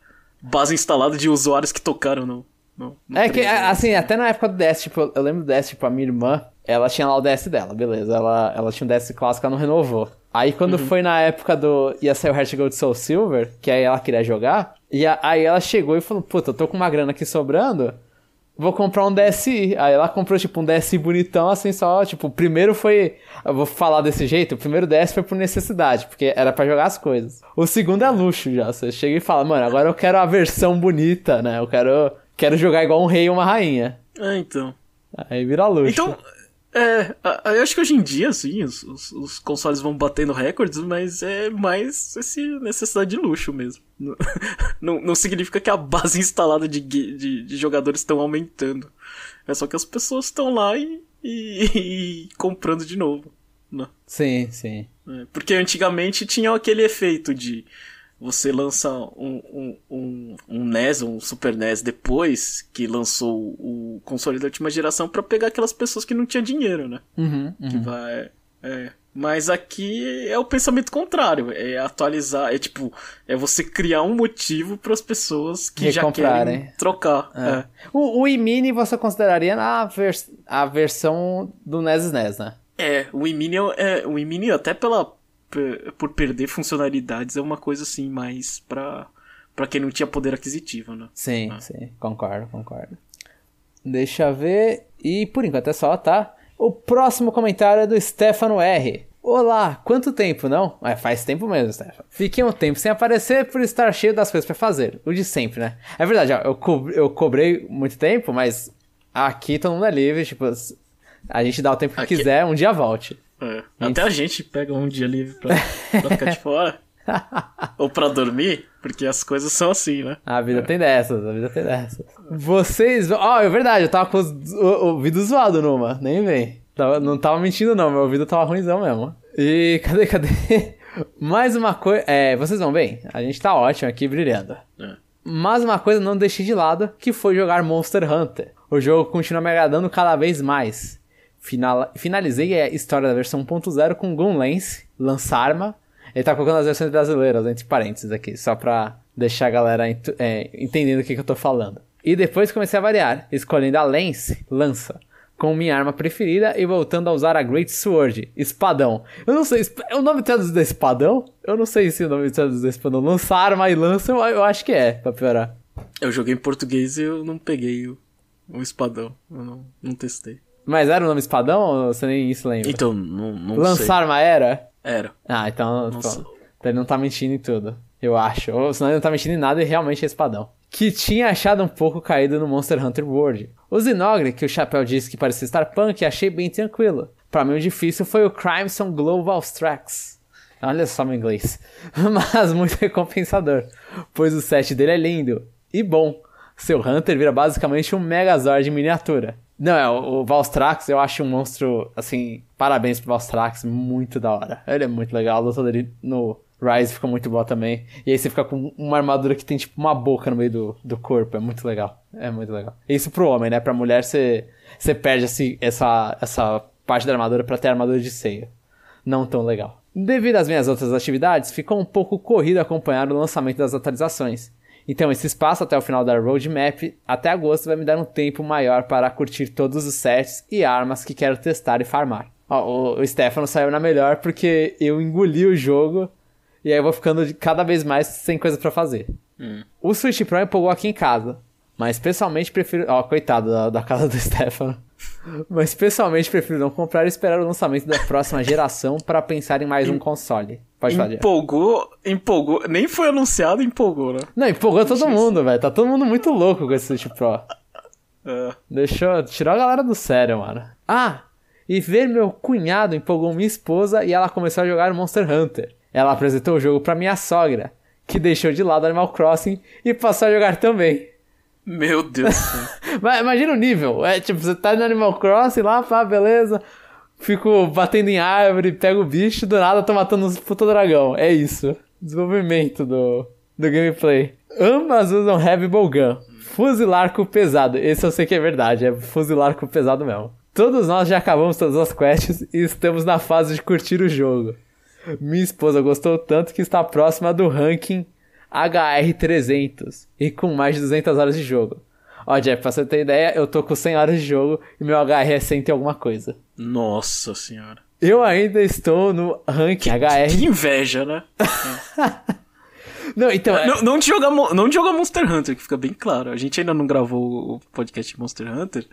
base instalada de usuários que tocaram no, no, no é que, assim, até na época do DS, tipo, eu lembro do DS, tipo, a minha irmã, ela tinha lá o DS dela, beleza. Ela, ela tinha um DS clássico, ela não renovou. Aí quando uhum. foi na época do. ia sair o Heart Gold Soul Silver, que aí ela queria jogar, e a, aí ela chegou e falou: Puta, eu tô com uma grana aqui sobrando, vou comprar um DSi. Aí ela comprou, tipo, um DSi bonitão, assim, só, tipo, o primeiro foi. Eu vou falar desse jeito, o primeiro DS foi por necessidade, porque era para jogar as coisas. O segundo é luxo já. Você chega e fala, mano, agora eu quero a versão bonita, né? Eu quero quero jogar igual um rei ou uma rainha. É, então. Aí vira luxo. Então, é, eu acho que hoje em dia, assim, os, os, os, consoles vão batendo recordes, mas é mais essa necessidade de luxo mesmo. Não, não, não significa que a base instalada de, de, de jogadores estão aumentando. É só que as pessoas estão lá e, e, e, comprando de novo. Né? Sim, sim. É, porque antigamente tinha aquele efeito de você lança um, um, um, um NES, um Super NES depois que lançou o console da última geração para pegar aquelas pessoas que não tinham dinheiro, né? Uhum, uhum. Que vai. É. Mas aqui é o pensamento contrário, é atualizar, é tipo, é você criar um motivo para as pessoas que já querem trocar. É. É. O, o iMini você consideraria a, vers a versão do NES NES, né? É, o Minion, é, o Minion até pela por perder funcionalidades é uma coisa assim mais pra, pra quem não tinha poder aquisitivo, né? Sim, ah. sim, concordo, concordo. Deixa eu ver. E por enquanto é só, tá? O próximo comentário é do Stefano R. Olá, quanto tempo, não? É, faz tempo mesmo, Stefano. Fiquei um tempo sem aparecer por estar cheio das coisas para fazer. O de sempre, né? É verdade, ó, eu, co eu cobrei muito tempo, mas aqui todo mundo é livre, tipo, a gente dá o tempo que aqui... quiser, um dia volte. É. Até a gente pega um dia livre pra, pra ficar de fora. Ou pra dormir, porque as coisas são assim, né? A vida é. tem dessas, a vida tem dessas. Vocês. Ó, oh, é verdade, eu tava com o ouvido zoado numa, nem vem. Tava, não tava mentindo, não, meu ouvido tava ruimzão mesmo. E cadê, cadê? Mais uma coisa. É, vocês vão bem? A gente tá ótimo aqui, brilhando. É. Mas uma coisa não deixei de lado, que foi jogar Monster Hunter. O jogo continua me agradando cada vez mais. Final, finalizei a história da versão 1.0 com Gun Lance, Lançarma. Ele tá colocando as versões brasileiras, entre parênteses aqui, só pra deixar a galera é, entendendo o que, que eu tô falando. E depois comecei a variar, escolhendo a Lance, Lança, como minha arma preferida e voltando a usar a Great Sword, Espadão. Eu não sei, é o nome traduzido é Espadão? Eu não sei se o nome traduzido é Espadão. Lança arma e lança, eu, eu, acho que é, pra piorar. Eu joguei em português e eu não peguei o, o Espadão. Eu não, não testei. Mas era o nome espadão ou você nem isso lembra? Então, não, não Lançar uma era? Era. Ah, então, então ele não tá mentindo em tudo. Eu acho. Ou senão ele não tá mentindo em nada e realmente é espadão. Que tinha achado um pouco caído no Monster Hunter World. O Zinogre, que o Chapéu disse que parecia estar punk, achei bem tranquilo. Para mim o difícil foi o Crimson Global Tracks. Olha só meu inglês. Mas muito recompensador, pois o set dele é lindo e bom. Seu Hunter vira basicamente um Megazord em miniatura. Não, é, o Valstrax eu acho um monstro, assim, parabéns pro Valstrax, muito da hora. Ele é muito legal, a luta dele no Rise ficou muito boa também. E aí você fica com uma armadura que tem, tipo, uma boca no meio do, do corpo, é muito legal. É muito legal. Isso pro homem, né? Pra mulher você, você perde assim, essa, essa parte da armadura pra ter armadura de ceia. Não tão legal. Devido às minhas outras atividades, ficou um pouco corrido acompanhar o lançamento das atualizações. Então, esse espaço até o final da roadmap, até agosto, vai me dar um tempo maior para curtir todos os sets e armas que quero testar e farmar. Ó, o, Stefano saiu na melhor porque eu engoli o jogo e aí eu vou ficando cada vez mais sem coisa para fazer. Hum. O Switch Pro empolgou aqui em casa, mas pessoalmente prefiro. Ó, coitado da, da casa do Stefano. Mas pessoalmente prefiro não comprar e esperar o lançamento da próxima geração para pensar em mais um console. Pode falar. Empolgou, empolgou. Nem foi anunciado, empolgou, né? Não, empolgou todo mundo, velho. Tá todo mundo muito louco com esse Switch Pro. É. Deixou, tirou a galera do sério, mano. Ah, e ver meu cunhado empolgou minha esposa e ela começou a jogar Monster Hunter. Ela apresentou o jogo para minha sogra, que deixou de lado Animal Crossing e passou a jogar também. Meu Deus. Imagina o nível. É tipo, você tá no Animal Crossing lá, pá, beleza. Fico batendo em árvore, pego o bicho, do nada tô matando os puta dragão. É isso. Desenvolvimento do, do gameplay. Ambas usam Heavy Gun. Fuzilar com pesado. Esse eu sei que é verdade, é fuzilar com pesado mesmo. Todos nós já acabamos todas as quests e estamos na fase de curtir o jogo. Minha esposa gostou tanto que está próxima do ranking HR300 e com mais de 200 horas de jogo. Ó, Jeff, pra você ter ideia, eu tô com 100 horas de jogo e meu HR é 100 e alguma coisa. Nossa senhora. Eu ainda estou no ranking que, HR. Que inveja, né? não, então. É... Não, não, de jogar, não de jogar Monster Hunter, que fica bem claro. A gente ainda não gravou o podcast Monster Hunter.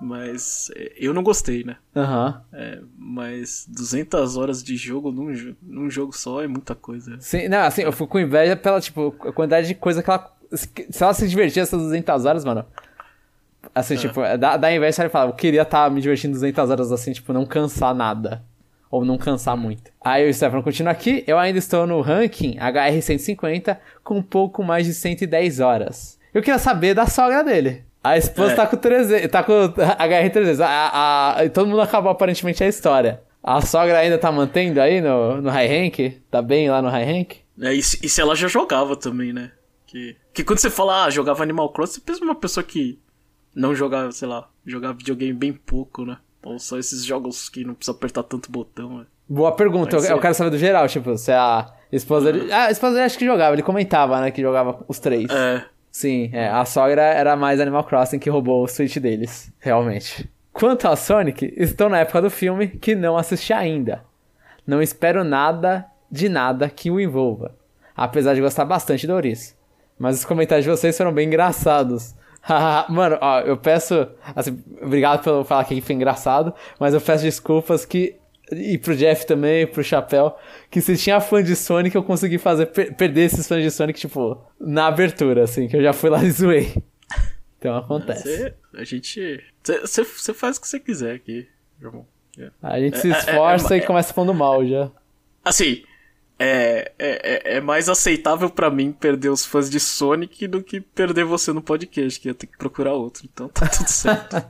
Mas é, eu não gostei, né? Aham. Uhum. É, mas 200 horas de jogo num, num jogo só é muita coisa. Sim, não, assim, eu fico com inveja pela, tipo, a quantidade de coisa que ela. Se ela se divertir essas 200 horas, mano. Assim, é. tipo, dá, dá inveja ela fala, eu queria estar tá me divertindo 200 horas assim, tipo, não cansar nada. Ou não cansar muito. Aí o Stefano continua aqui, eu ainda estou no ranking HR150 com um pouco mais de 110 horas. Eu queria saber da sogra dele. A esposa é. tá com 300, tá com HR300. A, a, todo mundo acabou aparentemente a história. A sogra ainda tá mantendo aí no, no high rank? Tá bem lá no high rank? É, e, se, e se ela já jogava também, né? Que, que quando você fala, ah, jogava Animal Crossing, você pensa uma pessoa que não jogava, sei lá, jogava videogame bem pouco, né? Ou só esses jogos que não precisa apertar tanto botão, né? Boa pergunta, eu, eu, quero saber do geral, tipo, se a esposa dele. Ah, a esposa dele acho que jogava, ele comentava, né, que jogava os três. É. Sim, é, a sogra era mais Animal Crossing que roubou o Switch deles, realmente. Quanto ao Sonic, estou na época do filme que não assisti ainda. Não espero nada de nada que o envolva, apesar de gostar bastante do Oris. Mas os comentários de vocês foram bem engraçados. Mano, ó, eu peço. Assim, obrigado por falar que foi engraçado, mas eu peço desculpas que. E pro Jeff também, pro Chapéu, que se tinha fã de Sonic, eu consegui fazer per perder esses fãs de Sonic, tipo, na abertura, assim, que eu já fui lá e zoei. Então acontece. Cê, a gente. Você faz o que você quiser aqui, irmão. É. A gente se é, é, esforça é, é, e começa falando mal já. Assim, é, é, é mais aceitável para mim perder os fãs de Sonic do que perder você no podcast, que ia ter que procurar outro. Então tá tudo certo.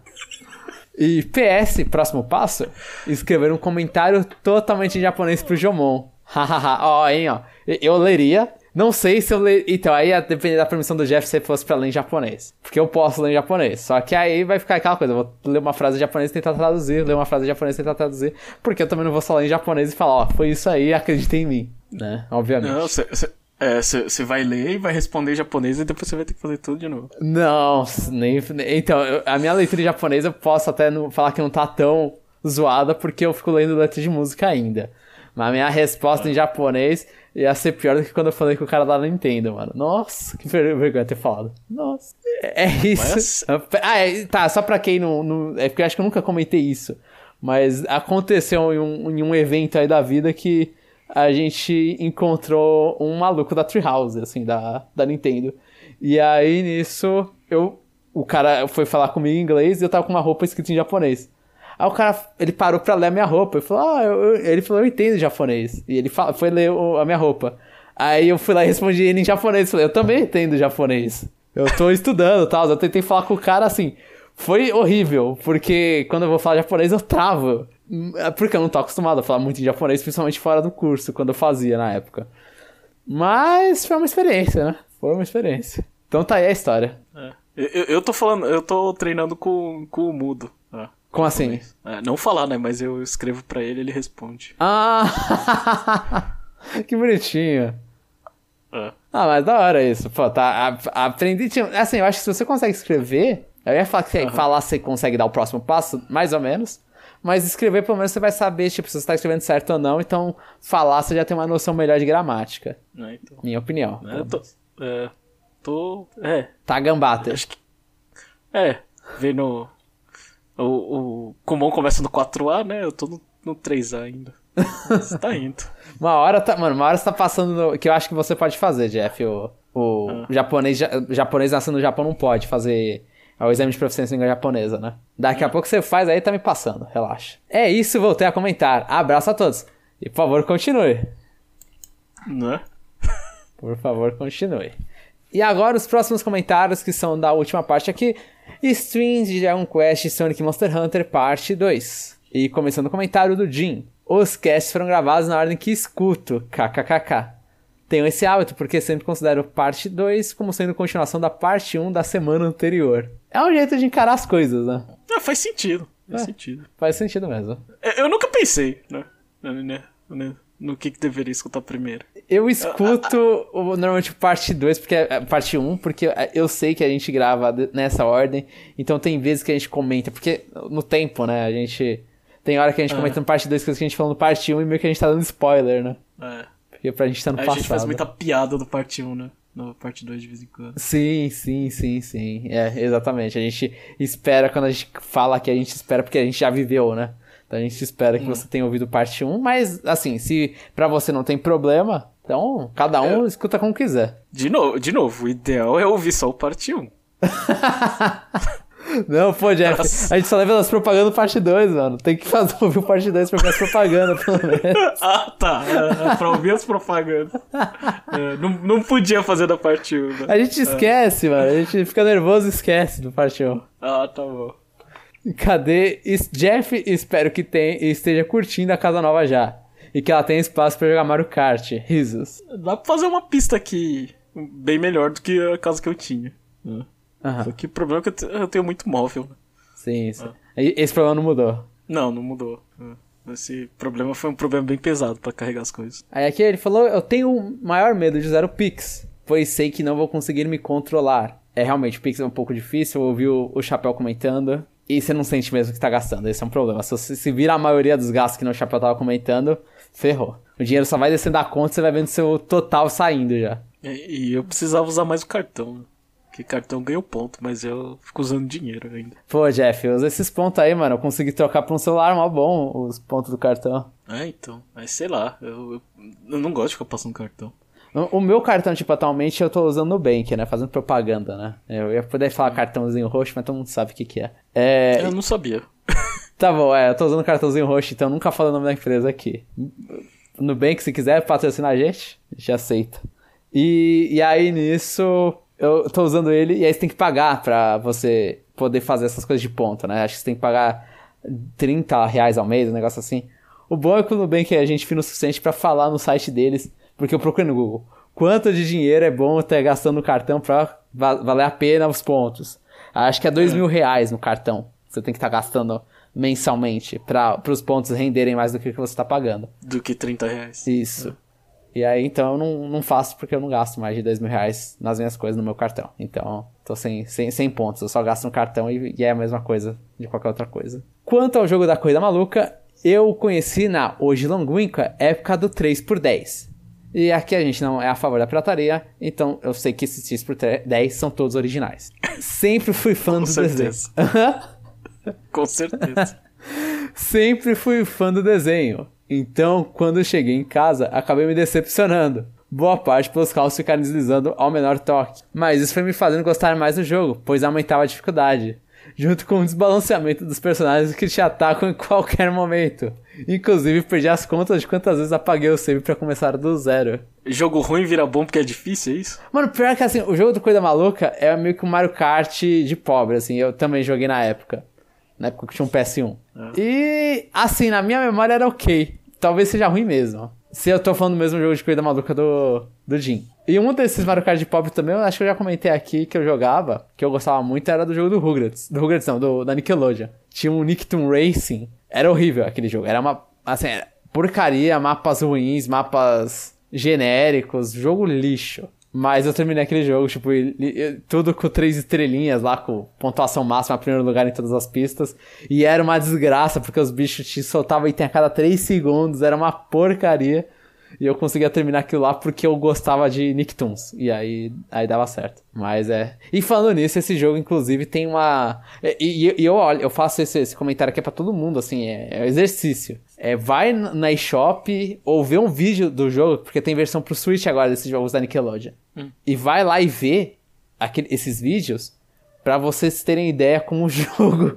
e PS, próximo passo, escrever um comentário totalmente em japonês pro Jomon. Hahaha, ó, hein, ó. Eu leria, não sei se eu ler. Então, aí ia depender da permissão do Jeff se fosse pra ler em japonês. Porque eu posso ler em japonês. Só que aí vai ficar aquela coisa: eu vou ler uma frase em japonês e tentar traduzir, ler uma frase em japonês e tentar traduzir. Porque eu também não vou só ler em japonês e falar: ó, foi isso aí, acredita em mim. Né? Obviamente. Não, você. É, você vai ler e vai responder em japonês e depois você vai ter que fazer tudo de novo. Não, nem. Então, eu, a minha leitura em japonês eu posso até não, falar que não tá tão zoada porque eu fico lendo letra de música ainda. Mas a minha resposta ah. em japonês ia ser pior do que quando eu falei com o cara da Nintendo, mano. Nossa, que vergonha ter falado. Nossa. É, é isso. Mas... Ah, é, tá, só pra quem não, não. É porque eu acho que eu nunca comentei isso. Mas aconteceu em um, em um evento aí da vida que a gente encontrou um maluco da Treehouse, assim, da, da Nintendo. E aí nisso, eu. O cara foi falar comigo em inglês e eu tava com uma roupa escrita em japonês. Aí o cara, ele parou pra ler a minha roupa. Falou, ah, eu, ele falou, eu entendo japonês. E ele fala, foi ler a minha roupa. Aí eu fui lá e respondi ele em japonês. Falei, eu também entendo japonês. Eu tô estudando e tal. Eu tentei falar com o cara assim. Foi horrível, porque quando eu vou falar japonês eu travo. Porque eu não tô acostumado a falar muito em japonês, principalmente fora do curso, quando eu fazia na época. Mas foi uma experiência, né? Foi uma experiência. Então tá aí a história. É. Eu, eu tô falando, eu tô treinando com, com o mudo. Ah. Como assim? É, não falar, né? Mas eu escrevo para ele ele responde. Ah! que bonitinho. É. Ah, mas da hora isso. Pô, tá. aprendi. Assim, eu acho que se você consegue escrever. Eu ia falar que uhum. falar você consegue dar o próximo passo, mais ou menos. Mas escrever, pelo menos, você vai saber, tipo, se você tá escrevendo certo ou não. Então, falar, você já tem uma noção melhor de gramática. É, então. Minha opinião. É, tô, é, tô. É. Tá gambata. Acho que. É. Vendo o, o Kumon começa no 4A, né? Eu tô no, no 3A ainda. Você tá indo. uma hora tá, mano, uma hora você tá passando no, que eu acho que você pode fazer, Jeff. O, o ah. japonês, japonês nascendo no Japão não pode fazer o exame de proficiência em língua japonesa, né? Daqui a pouco você faz aí tá me passando, relaxa. É isso, voltei a comentar. Abraço a todos. E por favor, continue. Né? Por favor, continue. E agora os próximos comentários que são da última parte aqui. Streams de Dragon Quest Sonic Monster Hunter Parte 2. E começando o comentário do Jim. Os casts foram gravados na ordem que escuto, kkkk. Tenho esse hábito porque sempre considero parte 2 como sendo continuação da parte 1 da semana anterior. É um jeito de encarar as coisas, né? Ah, faz sentido. Faz é, sentido. Faz sentido mesmo. É, eu nunca pensei, né? né, né no que, que deveria escutar primeiro. Eu escuto normalmente parte 2, porque é, parte 1, um, porque eu sei que a gente grava nessa ordem, então tem vezes que a gente comenta, porque no tempo, né, a gente. Tem hora que a gente é. comenta no parte 2 coisas que a gente falou no parte 1 um, e meio que a gente tá dando spoiler, né? É. Porque pra gente tá no a passado. A gente faz muita piada do parte 1, um, né? No parte 2 de vez em quando. Sim, sim, sim, sim. É, exatamente. A gente espera, quando a gente fala que a gente espera porque a gente já viveu, né? Então a gente espera que hum. você tenha ouvido parte 1, mas assim, se para você não tem problema, então cada um é. escuta como quiser. De novo, de novo, o ideal é ouvir só o parte 1. Não, pô, Jeff, a gente só leva as propagandas parte 2, mano. Tem que fazer ouvir o parte 2 pra ver as propagandas, pelo menos. ah, tá. É, é, pra ouvir as propagandas. É, não, não podia fazer da parte 1. Né? A gente esquece, é. mano. A gente fica nervoso e esquece do parte 1. Ah, tá bom. Cadê? Jeff, espero que tenha, esteja curtindo a casa nova já. E que ela tenha espaço para jogar Mario Kart. Risos. Dá pra fazer uma pista aqui bem melhor do que a casa que eu tinha. Uhum. Só que o problema é que eu tenho muito móvel. Né? Sim, sim. Esse problema não mudou. Não, não mudou. Esse problema foi um problema bem pesado para carregar as coisas. Aí aqui ele falou: Eu tenho o maior medo de usar o Pix, pois sei que não vou conseguir me controlar. É realmente, o Pix é um pouco difícil. Eu ouvi o, o Chapéu comentando e você não sente mesmo que tá gastando. Esse é um problema. Se você se vira a maioria dos gastos que no Chapéu tava comentando, ferrou. O dinheiro só vai descendo da conta e você vai vendo seu total saindo já. E, e eu precisava usar mais o cartão. Que cartão ganhou ponto, mas eu fico usando dinheiro ainda. Pô, Jeff, usa esses pontos aí, mano. Eu consegui trocar pra um celular mó bom os pontos do cartão. É, então. Mas sei lá, eu, eu, eu não gosto de ficar passando cartão. O meu cartão, tipo, atualmente eu tô usando o Nubank, né? Fazendo propaganda, né? Eu ia poder falar cartãozinho roxo, mas todo mundo sabe o que que é. é... Eu não sabia. tá bom, é, eu tô usando cartãozinho roxo, então nunca falo o nome da empresa aqui. Nubank, se quiser patrocinar a gente, a gente aceita. E, e aí nisso, eu tô usando ele e aí você tem que pagar pra você poder fazer essas coisas de ponto, né? Acho que você tem que pagar 30 reais ao mês, um negócio assim. O bom é que o Nubank é gente fina o suficiente para falar no site deles porque eu procurei no Google. Quanto de dinheiro é bom ter gastando no cartão pra valer a pena os pontos? Acho que é dois é. mil reais no cartão. Você tem que estar tá gastando mensalmente para os pontos renderem mais do que você está pagando. Do que 30 reais. Isso. É. E aí, então, eu não, não faço porque eu não gasto mais de dois mil reais nas minhas coisas no meu cartão. Então, tô sem, sem, sem pontos. Eu só gasto no cartão e, e é a mesma coisa de qualquer outra coisa. Quanto ao jogo da Corrida Maluca, eu conheci na Hoje Longuinca época do 3x10. E aqui a gente não é a favor da pirataria, então eu sei que esses X por 10 são todos originais. Sempre fui fã Com do certeza. desenho. Com certeza. Sempre fui fã do desenho. Então, quando cheguei em casa, acabei me decepcionando. Boa parte pelos carros ficarem deslizando ao menor toque. Mas isso foi me fazendo gostar mais do jogo, pois aumentava a dificuldade junto com o desbalanceamento dos personagens que te atacam em qualquer momento. Inclusive, perdi as contas de quantas vezes apaguei o save para começar do zero. Jogo ruim vira bom porque é difícil, é isso? Mano, pior que assim, o jogo do Coisa Maluca é meio que um Mario Kart de pobre, assim, eu também joguei na época. Na época que tinha um PS1. É. E, assim, na minha memória era ok. Talvez seja ruim mesmo. Se eu tô falando do mesmo jogo de Corrida Maluca do, do Jim. E um desses Mario Kart de pobre também, eu acho que eu já comentei aqui que eu jogava, que eu gostava muito, era do jogo do Rugrats. Do Rugrats não, do, da Nickelodeon. Tinha um Nicktoon Racing. Era horrível aquele jogo. Era uma, assim, era porcaria, mapas ruins, mapas genéricos, jogo lixo. Mas eu terminei aquele jogo, tipo, tudo com três estrelinhas lá, com pontuação máxima, primeiro lugar em todas as pistas. E era uma desgraça, porque os bichos te soltavam item a cada três segundos, era uma porcaria. E eu conseguia terminar aquilo lá porque eu gostava de Nicktoons. E aí, aí dava certo. Mas é. E falando nisso, esse jogo, inclusive, tem uma. E, e, e eu olho, eu faço esse, esse comentário aqui pra todo mundo, assim, é, é um exercício. É, vai na eShop ou vê um vídeo do jogo, porque tem versão pro Switch agora desses jogos da Nickelodeon. Hum. E vai lá e vê aquele, esses vídeos para vocês terem ideia como o jogo,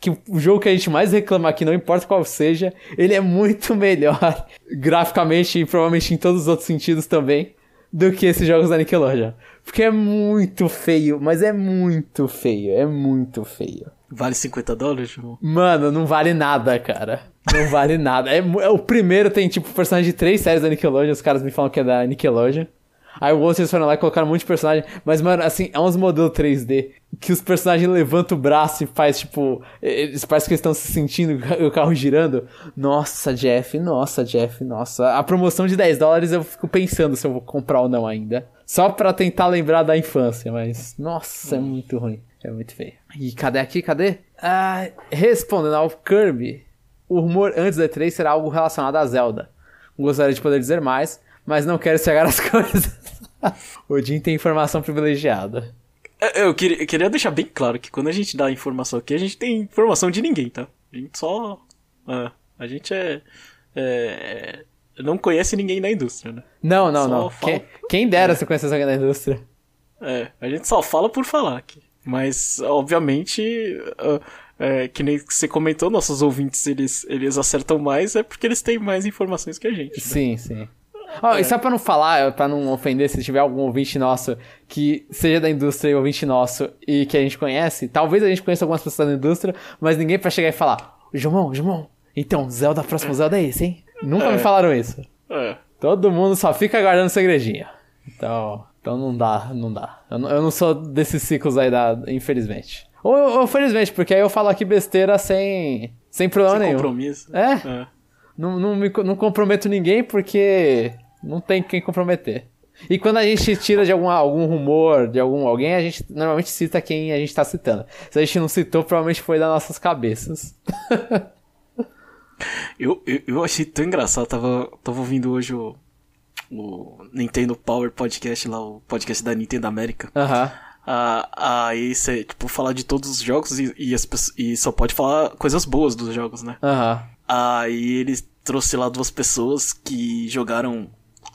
que o jogo que a gente mais reclama aqui, não importa qual seja, ele é muito melhor graficamente e provavelmente em todos os outros sentidos também do que esses jogos da Nickelodeon. Porque é muito feio, mas é muito feio, é muito feio. Vale 50 dólares, irmão? Mano, não vale nada, cara. Não vale nada. É, é, o primeiro tem, tipo, personagem de três séries da Nickelodeon, os caras me falam que é da Nickelodeon. Aí o outro eles foram lá e colocaram um monte de personagem. Mas, mano, assim, é uns modelos 3D que os personagens levantam o braço e faz, tipo. Eles parecem que estão se sentindo o carro girando. Nossa, Jeff, nossa, Jeff, nossa. A promoção de 10 dólares eu fico pensando se eu vou comprar ou não ainda. Só pra tentar lembrar da infância, mas. Nossa, é muito ruim. É muito feio. E cadê aqui? Cadê? Ah, respondendo ao Kirby, o rumor antes da E3 será algo relacionado a Zelda. Gostaria de poder dizer mais, mas não quero estragar as coisas. o Jim tem informação privilegiada. É, eu queria, eu queria, deixar bem claro que quando a gente dá informação aqui, a gente tem informação de ninguém, tá? A gente só. É, a gente é, é, Não conhece ninguém da indústria, né? Não, não, não. Fala... Quem, quem, dera é. se conhecesse alguém da indústria. É, a gente só fala por falar aqui. Mas, obviamente, é, que nem você comentou, nossos ouvintes eles, eles acertam mais, é porque eles têm mais informações que a gente. Né? Sim, sim. Oh, é. E só pra não falar, pra não ofender, se tiver algum ouvinte nosso que seja da indústria e ouvinte nosso e que a gente conhece, talvez a gente conheça algumas pessoas da indústria, mas ninguém pra chegar e falar: João, João, então, Zelda, próximo. Zelda é esse, hein? Nunca é. me falaram isso. É. Todo mundo só fica guardando segredinho. Então, então não dá, não dá. Eu não, eu não sou desses ciclos aí, da, infelizmente. Ou, ou felizmente, porque aí eu falo aqui besteira sem, sem problema sem nenhum. compromisso. É. é. Não, não, me, não comprometo ninguém porque não tem quem comprometer. E quando a gente tira de algum, algum rumor, de algum alguém, a gente normalmente cita quem a gente tá citando. Se a gente não citou, provavelmente foi das nossas cabeças. eu, eu, eu, achei tão engraçado, tava, tava ouvindo hoje o, o Nintendo Power Podcast lá, o podcast da Nintendo América. Aham. Ah, aí você, tipo, falar de todos os jogos e, e, as, e só pode falar coisas boas dos jogos, né? Aham. Aí ele trouxe lá duas pessoas que jogaram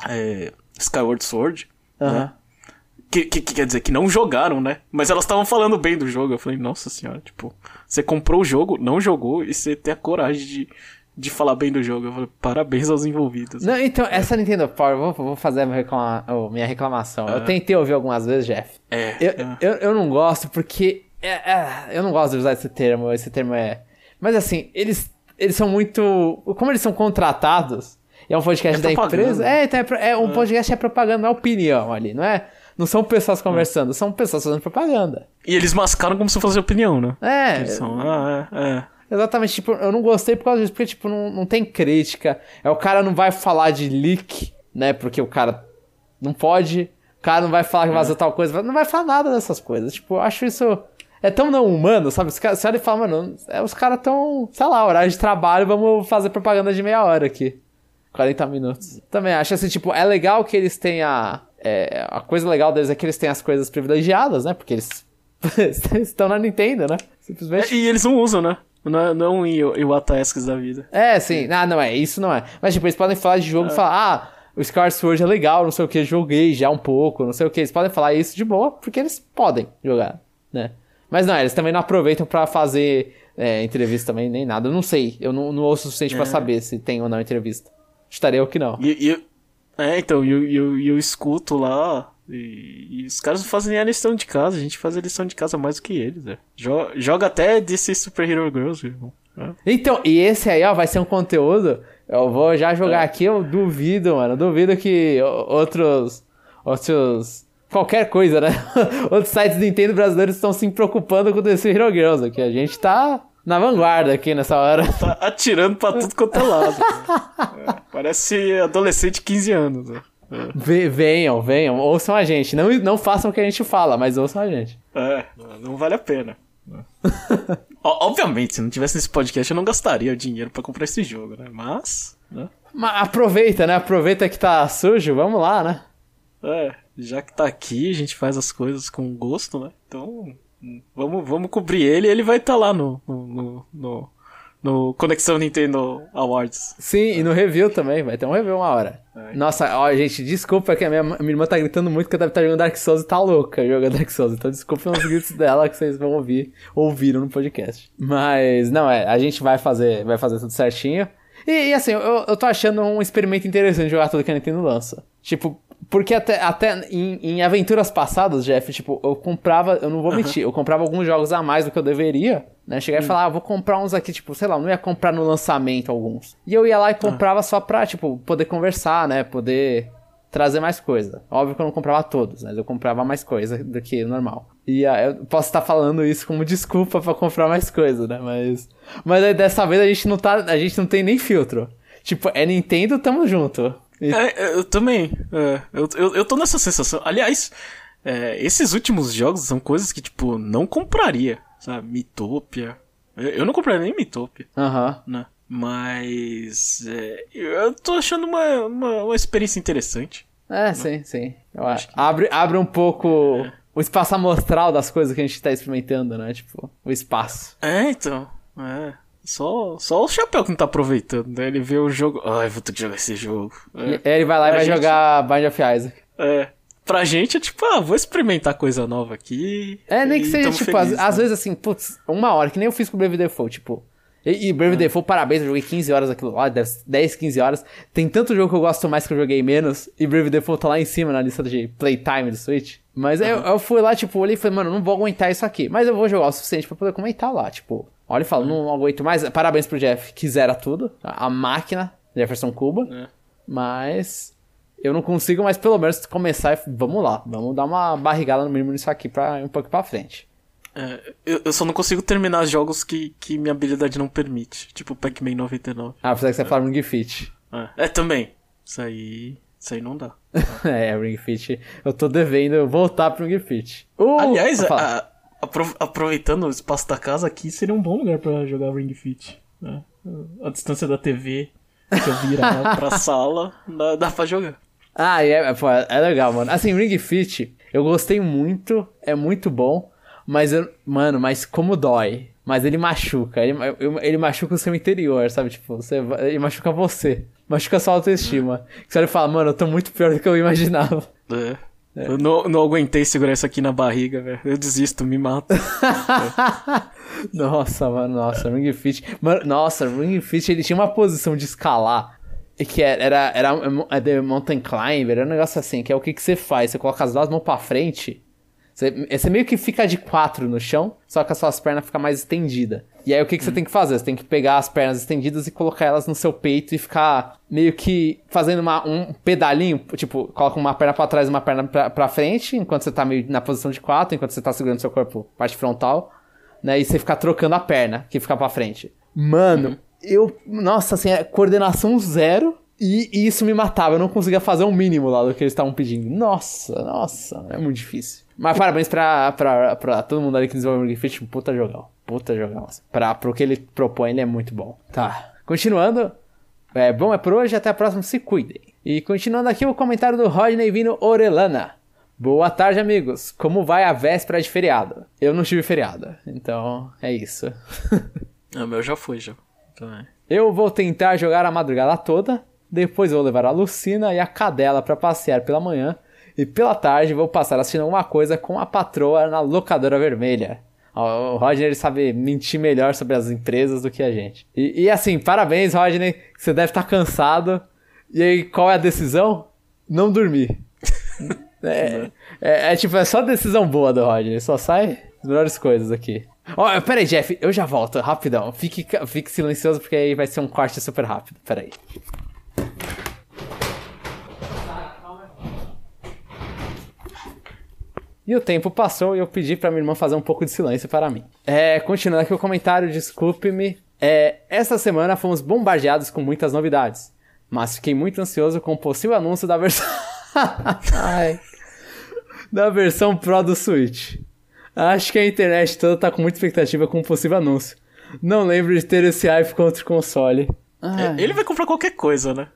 é, Skyward Sword. Né? Que, que, que quer dizer que não jogaram, né? Mas elas estavam falando bem do jogo. Eu falei, nossa senhora, tipo, você comprou o jogo, não jogou e você tem a coragem de, de falar bem do jogo. Eu falei, parabéns aos envolvidos. Não, então, essa Nintendo Power, vou, vou fazer minha, reclama, oh, minha reclamação. Eu tentei ouvir algumas vezes, Jeff. É. Eu, é. eu, eu não gosto porque. É, é, eu não gosto de usar esse termo. Esse termo é. Mas assim, eles, eles são muito. Como eles são contratados, é um podcast É da propaganda. empresa. É, então é, é um podcast é propaganda, não é opinião ali, não é? Não são pessoas conversando, são pessoas fazendo propaganda. E eles mascaram como se fosse opinião, né? É, são, ah, é, é. Exatamente, tipo, eu não gostei por causa disso, porque, tipo, não, não tem crítica. É, o cara não vai falar de leak, né? Porque o cara não pode. O cara não vai falar que vazou tal coisa, não vai falar nada dessas coisas. Tipo, eu acho isso. É tão não humano, sabe? Os caras, você olha e fala, mano, é, os caras tão, sei lá, horário de trabalho, vamos fazer propaganda de meia hora aqui. 40 minutos. Também acho assim, tipo, é legal que eles tenham. É, a coisa legal deles é que eles têm as coisas privilegiadas, né? Porque eles estão na Nintendo, né? Simplesmente. É, E eles não usam, né? Não, não em Iwata Esques da vida. É, sim. Ah, não é. Isso não é. Mas, tipo, eles podem falar de jogo e falar, ah, o Skyward Sword é legal, não sei o que, joguei já um pouco, não sei o que. Eles podem falar isso de boa, porque eles podem jogar, né? Mas não, eles também não aproveitam pra fazer é, entrevista também, nem nada. Eu não sei. Eu não, não ouço o suficiente pra saber se tem ou não entrevista. Estaria ou que não. E, e eu- é, então, eu, eu, eu escuto lá. E, e os caras não fazem nem a lição de casa. A gente faz a lição de casa mais do que eles, é. Jo- Joga até DC Super Hero Girls, irmão. É. Então, e esse aí, ó, vai ser um conteúdo. Eu vou já jogar aqui, eu duvido, mano. Eu duvido que outros. Outros. Qualquer coisa, né? outros sites do Nintendo brasileiros estão se preocupando com o DC Hero Girls aqui. A gente tá na vanguarda aqui nessa hora. Tá atirando pra tudo quanto é lado. né? É, Parece adolescente de 15 anos, né? Ve- venham, venham, ouçam a gente. Não, não façam o que a gente fala, mas ouçam a gente. É, não vale a pena. Ó, Obviamente, se não tivesse esse podcast, eu não gastaria o dinheiro pra comprar esse jogo, né? Mas, né? Mas aproveita, né? Aproveita que tá sujo, vamos lá, né? É, já que tá aqui, a gente faz as coisas com gosto, né? Então, vamos, vamos cobrir ele e ele vai estar lá no, no, no, no, no Conexão Nintendo Awards. Sim, e no review também, vai ter um review uma hora. É. Nossa, ó, gente, desculpa que a minha, minha irmã tá gritando muito que eu deve estar jogando Dark Souls e tá louca jogando Dark Souls. Então desculpa os gritos dela que vocês vão ouvir, ouviram no podcast. Mas, não, é, a gente vai fazer, vai fazer tudo certinho. E, e, assim, eu, eu tô achando um experimento interessante jogar tudo que a Nintendo lança. Tipo, porque até, até em, em aventuras passadas, Jeff, tipo, eu comprava, eu não vou mentir, eu comprava alguns jogos a mais do que eu deveria, né? Chegar e falar, ah, vou comprar uns aqui, tipo, sei lá, eu não ia comprar no lançamento alguns. E eu ia lá e comprava só pra, tipo, poder conversar, né? Poder trazer mais coisa. Óbvio que eu não comprava todos, mas eu comprava mais coisa do que normal. E ah, eu posso estar falando isso como desculpa pra comprar mais coisa, né? Mas, mas aí dessa vez a gente não tá, a gente não tem nem filtro. Tipo, é Nintendo, tamo junto. E- É, eu também. é, eu, eu, eu tô nessa sensação. Aliás, é, esses últimos jogos são coisas que, tipo, não compraria, sabe? Mitopia. Eu, eu não compraria nem Mitopia, Aham. né? Mas. é, eu tô achando uma, uma, uma experiência interessante. É, sim, sim. Eu acho. Abre, abre um pouco o espaço amostral das coisas que a gente tá experimentando, né? Tipo, o espaço. É, então. É. Só, só o Chapéu que não tá aproveitando, né? Ele vê o jogo. Ai, vou ter que jogar esse jogo. É. Ele vai lá e vai gente- jogar Bind of Isaac. É. Pra gente é tipo, ah, vou experimentar coisa nova aqui. É, nem que seja, tipo, às, né? vezes assim, putz, uma hora, que nem eu fiz com o Brave Default, tipo. E, e Brave Default, parabéns, eu joguei 15 horas aquilo lá, deve ser 10, 15 horas. Tem tanto jogo que eu gosto mais que eu joguei menos, e Brave Default tá lá em cima na lista de playtime do Switch. Mas eu, eu fui lá, tipo, olhei e falei, mano, não vou aguentar isso aqui. Mas eu vou jogar o suficiente pra poder comentar lá, tipo. Olha e falo, não aguento mais. Parabéns pro Jeff, que zera tudo. A, máquina, Jefferson Cuba. É. Mas eu não consigo, mas pelo menos começar e vamos lá. Vamos dar uma barrigada no mínimo nisso aqui pra ir um pouco pra frente. É, eu, eu só não consigo terminar jogos que, que minha habilidade não permite. Tipo Pac-Man 99. Ah, precisa que você fale no Fit. É, é, também. Isso aí. Isso aí não dá. é, Ring Fit. Eu tô devendo voltar pro Ring Fit. Uh, Aliás, a, apro aproveitando o espaço da casa aqui, seria um bom lugar para jogar Ring Fit. Né? A distância da TV, se eu virar pra sala, dá, dá pra jogar. Ah, é, pô, é legal, mano. Assim, Ring Fit, eu gostei muito, é muito bom, mas, eu, mano, mas como dói. Mas ele machuca, ele, ele machuca o seu interior, sabe? Tipo, você, ele machuca você. Machuca sua autoestima. É. Você olha e fala, mano, eu tô muito pior do que eu imaginava. É. É. Eu não, não aguentei segurar isso aqui na barriga, velho. Eu desisto, me mato. nossa, mano, nossa, Ring Fit. Mano, nossa, Ring Fit ele tinha uma posição de escalar. Que era, era, era, era é Mountain Climber, era um negócio assim, que é o que, que você faz? Você coloca as duas mãos pra frente você, você, meio que fica de quatro no chão, só que as suas pernas ficam mais estendidas. E aí o que, que hum. você tem que fazer? Você tem que pegar as pernas estendidas e colocar elas no seu peito e ficar meio que fazendo uma, um pedalinho, tipo, coloca uma perna para trás e uma perna pra, pra frente, enquanto você tá meio na posição de quatro, enquanto você tá segurando seu corpo, parte frontal, né? E você ficar trocando a perna, que fica pra frente. Mano, hum. eu. Nossa, assim, é coordenação zero. E, e, isso me matava, eu não conseguia fazer o um mínimo lá do que eles estavam pedindo. Nossa, nossa, é muito difícil. Mas parabéns pra, pra, pra todo mundo ali que desenvolveu o Ring Fit. Puta jogão. Puta jogão. Pra, pro que ele propõe, ele é muito bom. Tá. Continuando. É, bom é por hoje. Até a próxima. Se cuidem. E continuando aqui o comentário do Rodney Vino Orelana. Boa tarde, amigos. Como vai a véspera de feriado? Eu não tive feriado. Então, é isso. o meu já foi, já. Então é. Eu vou tentar jogar a madrugada toda. Depois vou levar a Lucina e a cadela para passear pela manhã e pela tarde vou passar assistindo alguma coisa com a patroa na locadora vermelha. O Rodney sabe mentir melhor sobre as empresas do que a gente. E, e assim, parabéns, Rodney. Você deve estar cansado. E aí, qual é a decisão? Não dormir. é, é, é, tipo, é só decisão boa do Rodney. Só sai as melhores coisas aqui. Ó, oh, pera aí, Jeff. Eu já volto, rapidão. Fique, fique silencioso porque aí vai ser um corte super rápido. Pera E o tempo passou e eu pedi para minha irmã fazer um pouco de silêncio para mim. É, continuando aqui o comentário, desculpe-me. É, esta semana fomos bombardeados com muitas novidades, mas fiquei muito ansioso com o possível anúncio da versão. da versão Pro do Switch. Acho que a internet toda tá com muita expectativa com o possível anúncio. Não lembro de ter esse hype contra o console. É, ele vai comprar qualquer coisa, né?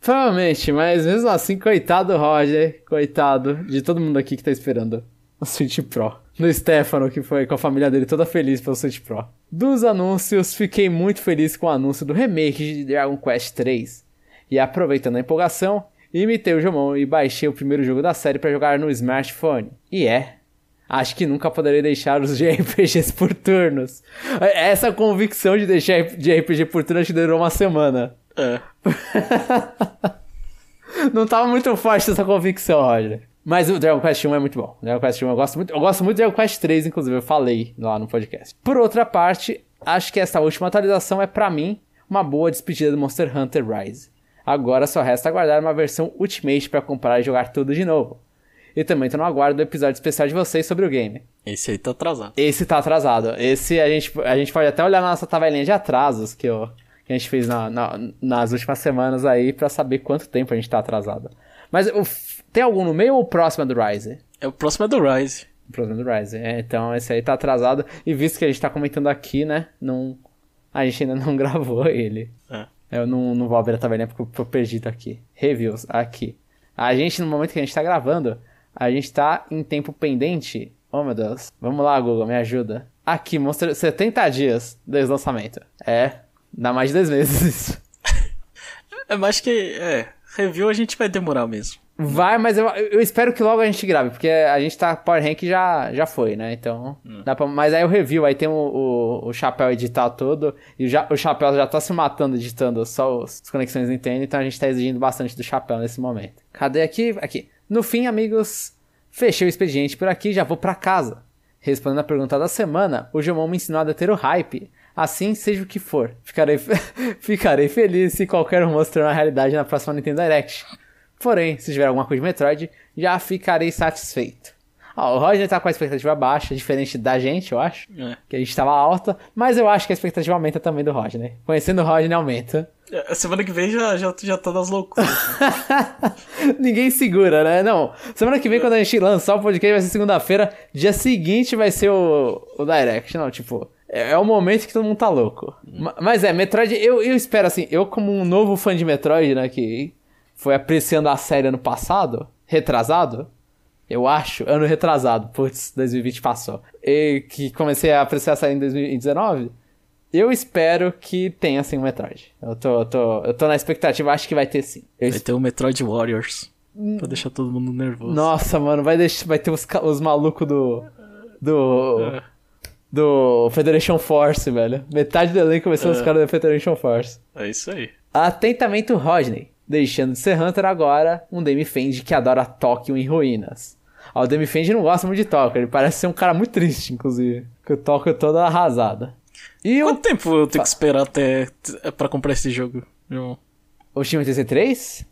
Provavelmente, mas mesmo assim, coitado do Roger, coitado de todo mundo aqui que tá esperando o Switch Pro. No Stefano, que foi com a família dele toda feliz pelo Switch Pro. Dos anúncios, fiquei muito feliz com o anúncio do remake de Dragon Quest 3. E aproveitando a empolgação, imitei o Jomon e baixei o primeiro jogo da série para jogar no smartphone. E é. Acho que nunca poderei deixar os JRPGs por turnos. Essa convicção de deixar de RPG por turno acho que durou uma semana. É. Não tava muito forte essa convicção, Roger. Mas o Dragon Quest 1 é muito bom. Dragon Quest 1 eu gosto muito. Eu gosto muito do Dragon Quest 3, inclusive, eu falei lá no podcast. Por outra parte, acho que essa última atualização é para mim uma boa despedida do Monster Hunter Rise. Agora só resta aguardar uma versão Ultimate para comprar e jogar tudo de novo. E também tô no aguardo do episódio especial de vocês sobre o game. Esse aí tá atrasado. Esse tá atrasado. Esse a gente, a gente pode até olhar na nossa tabelinha de atrasos que, eu, que a gente fez na, na, nas últimas semanas aí para saber quanto tempo a gente tá atrasado. Mas o tem algum no meio ou próximo do Rise? É o próximo é do Rise. O próximo é do Rise. É, então esse aí tá atrasado. E visto que a gente tá comentando aqui, né? Não, a gente ainda não gravou ele. É. Eu não, não vou abrir a tabelinha porque eu tô perdido aqui. Reviews, aqui. A gente, no momento que a gente tá gravando, a gente tá em tempo pendente. Oh meu Deus. Vamos lá, Google, me ajuda. Aqui, mostra 70 dias desde o lançamento. É, dá mais de 10 meses. é mais que. É, review a gente vai demorar mesmo. Vai, mas eu, eu espero que logo a gente grave, porque a gente tá. Power Rank já, já foi, né? Então. Hum. Dá pra, mas aí o review, aí tem o, o, o chapéu editar todo. E o, já, o chapéu já tá se matando editando só os, as conexões Nintendo, então a gente tá exigindo bastante do chapéu nesse momento. Cadê aqui? Aqui. No fim, amigos, fechei o expediente por aqui já vou para casa. Respondendo a pergunta da semana, o Jomon me ensinou a deter o hype. Assim, seja o que for, ficarei, ficarei feliz se qualquer um mostrar a realidade na próxima Nintendo Direct. Porém, se tiver alguma coisa de Metroid, já ficarei satisfeito. Ó, o Roger tá com a expectativa baixa, diferente da gente, eu acho. É. Que a gente tava alta, mas eu acho que a expectativa aumenta também do Roger, né? Conhecendo o Roger, aumenta. É, Semana que vem já, já, já tá nas loucuras. Ninguém segura, né? Não. Semana que vem, quando a gente lançar o podcast, vai ser segunda-feira. Dia seguinte vai ser o, o Direct. Não, tipo. É, é o momento que todo mundo tá louco. Ma- Mas é, Metroid, eu, eu espero assim, eu como um novo fã de Metroid, né, que foi apreciando a série ano passado, retrasado, eu acho, ano retrasado, putz, 2020 passou, e que comecei a apreciar a série em 2019, eu espero que tenha, assim, um Metroid. Eu tô, eu tô, eu tô na expectativa, acho que vai ter sim. Eu Vai ter o Metroid Warriors. Pra deixar todo mundo nervoso. Nossa, mano, vai, deixar, vai ter os, os malucos do. Do. É. Do Federation Force, velho. Metade do elenco vai ser os É. caras da Federation Force. É isso aí. Atentamento Rodney. Deixando de ser Hunter agora, um Demi Fendi que adora Tóquio em ruínas. Ó, o Demi Fendi não gosta muito de Tóquio, ele parece ser um cara muito triste, inclusive. Que o Tóquio é toda arrasada. E Quanto tempo eu tenho que esperar até pra comprar esse jogo? João? o time TC3?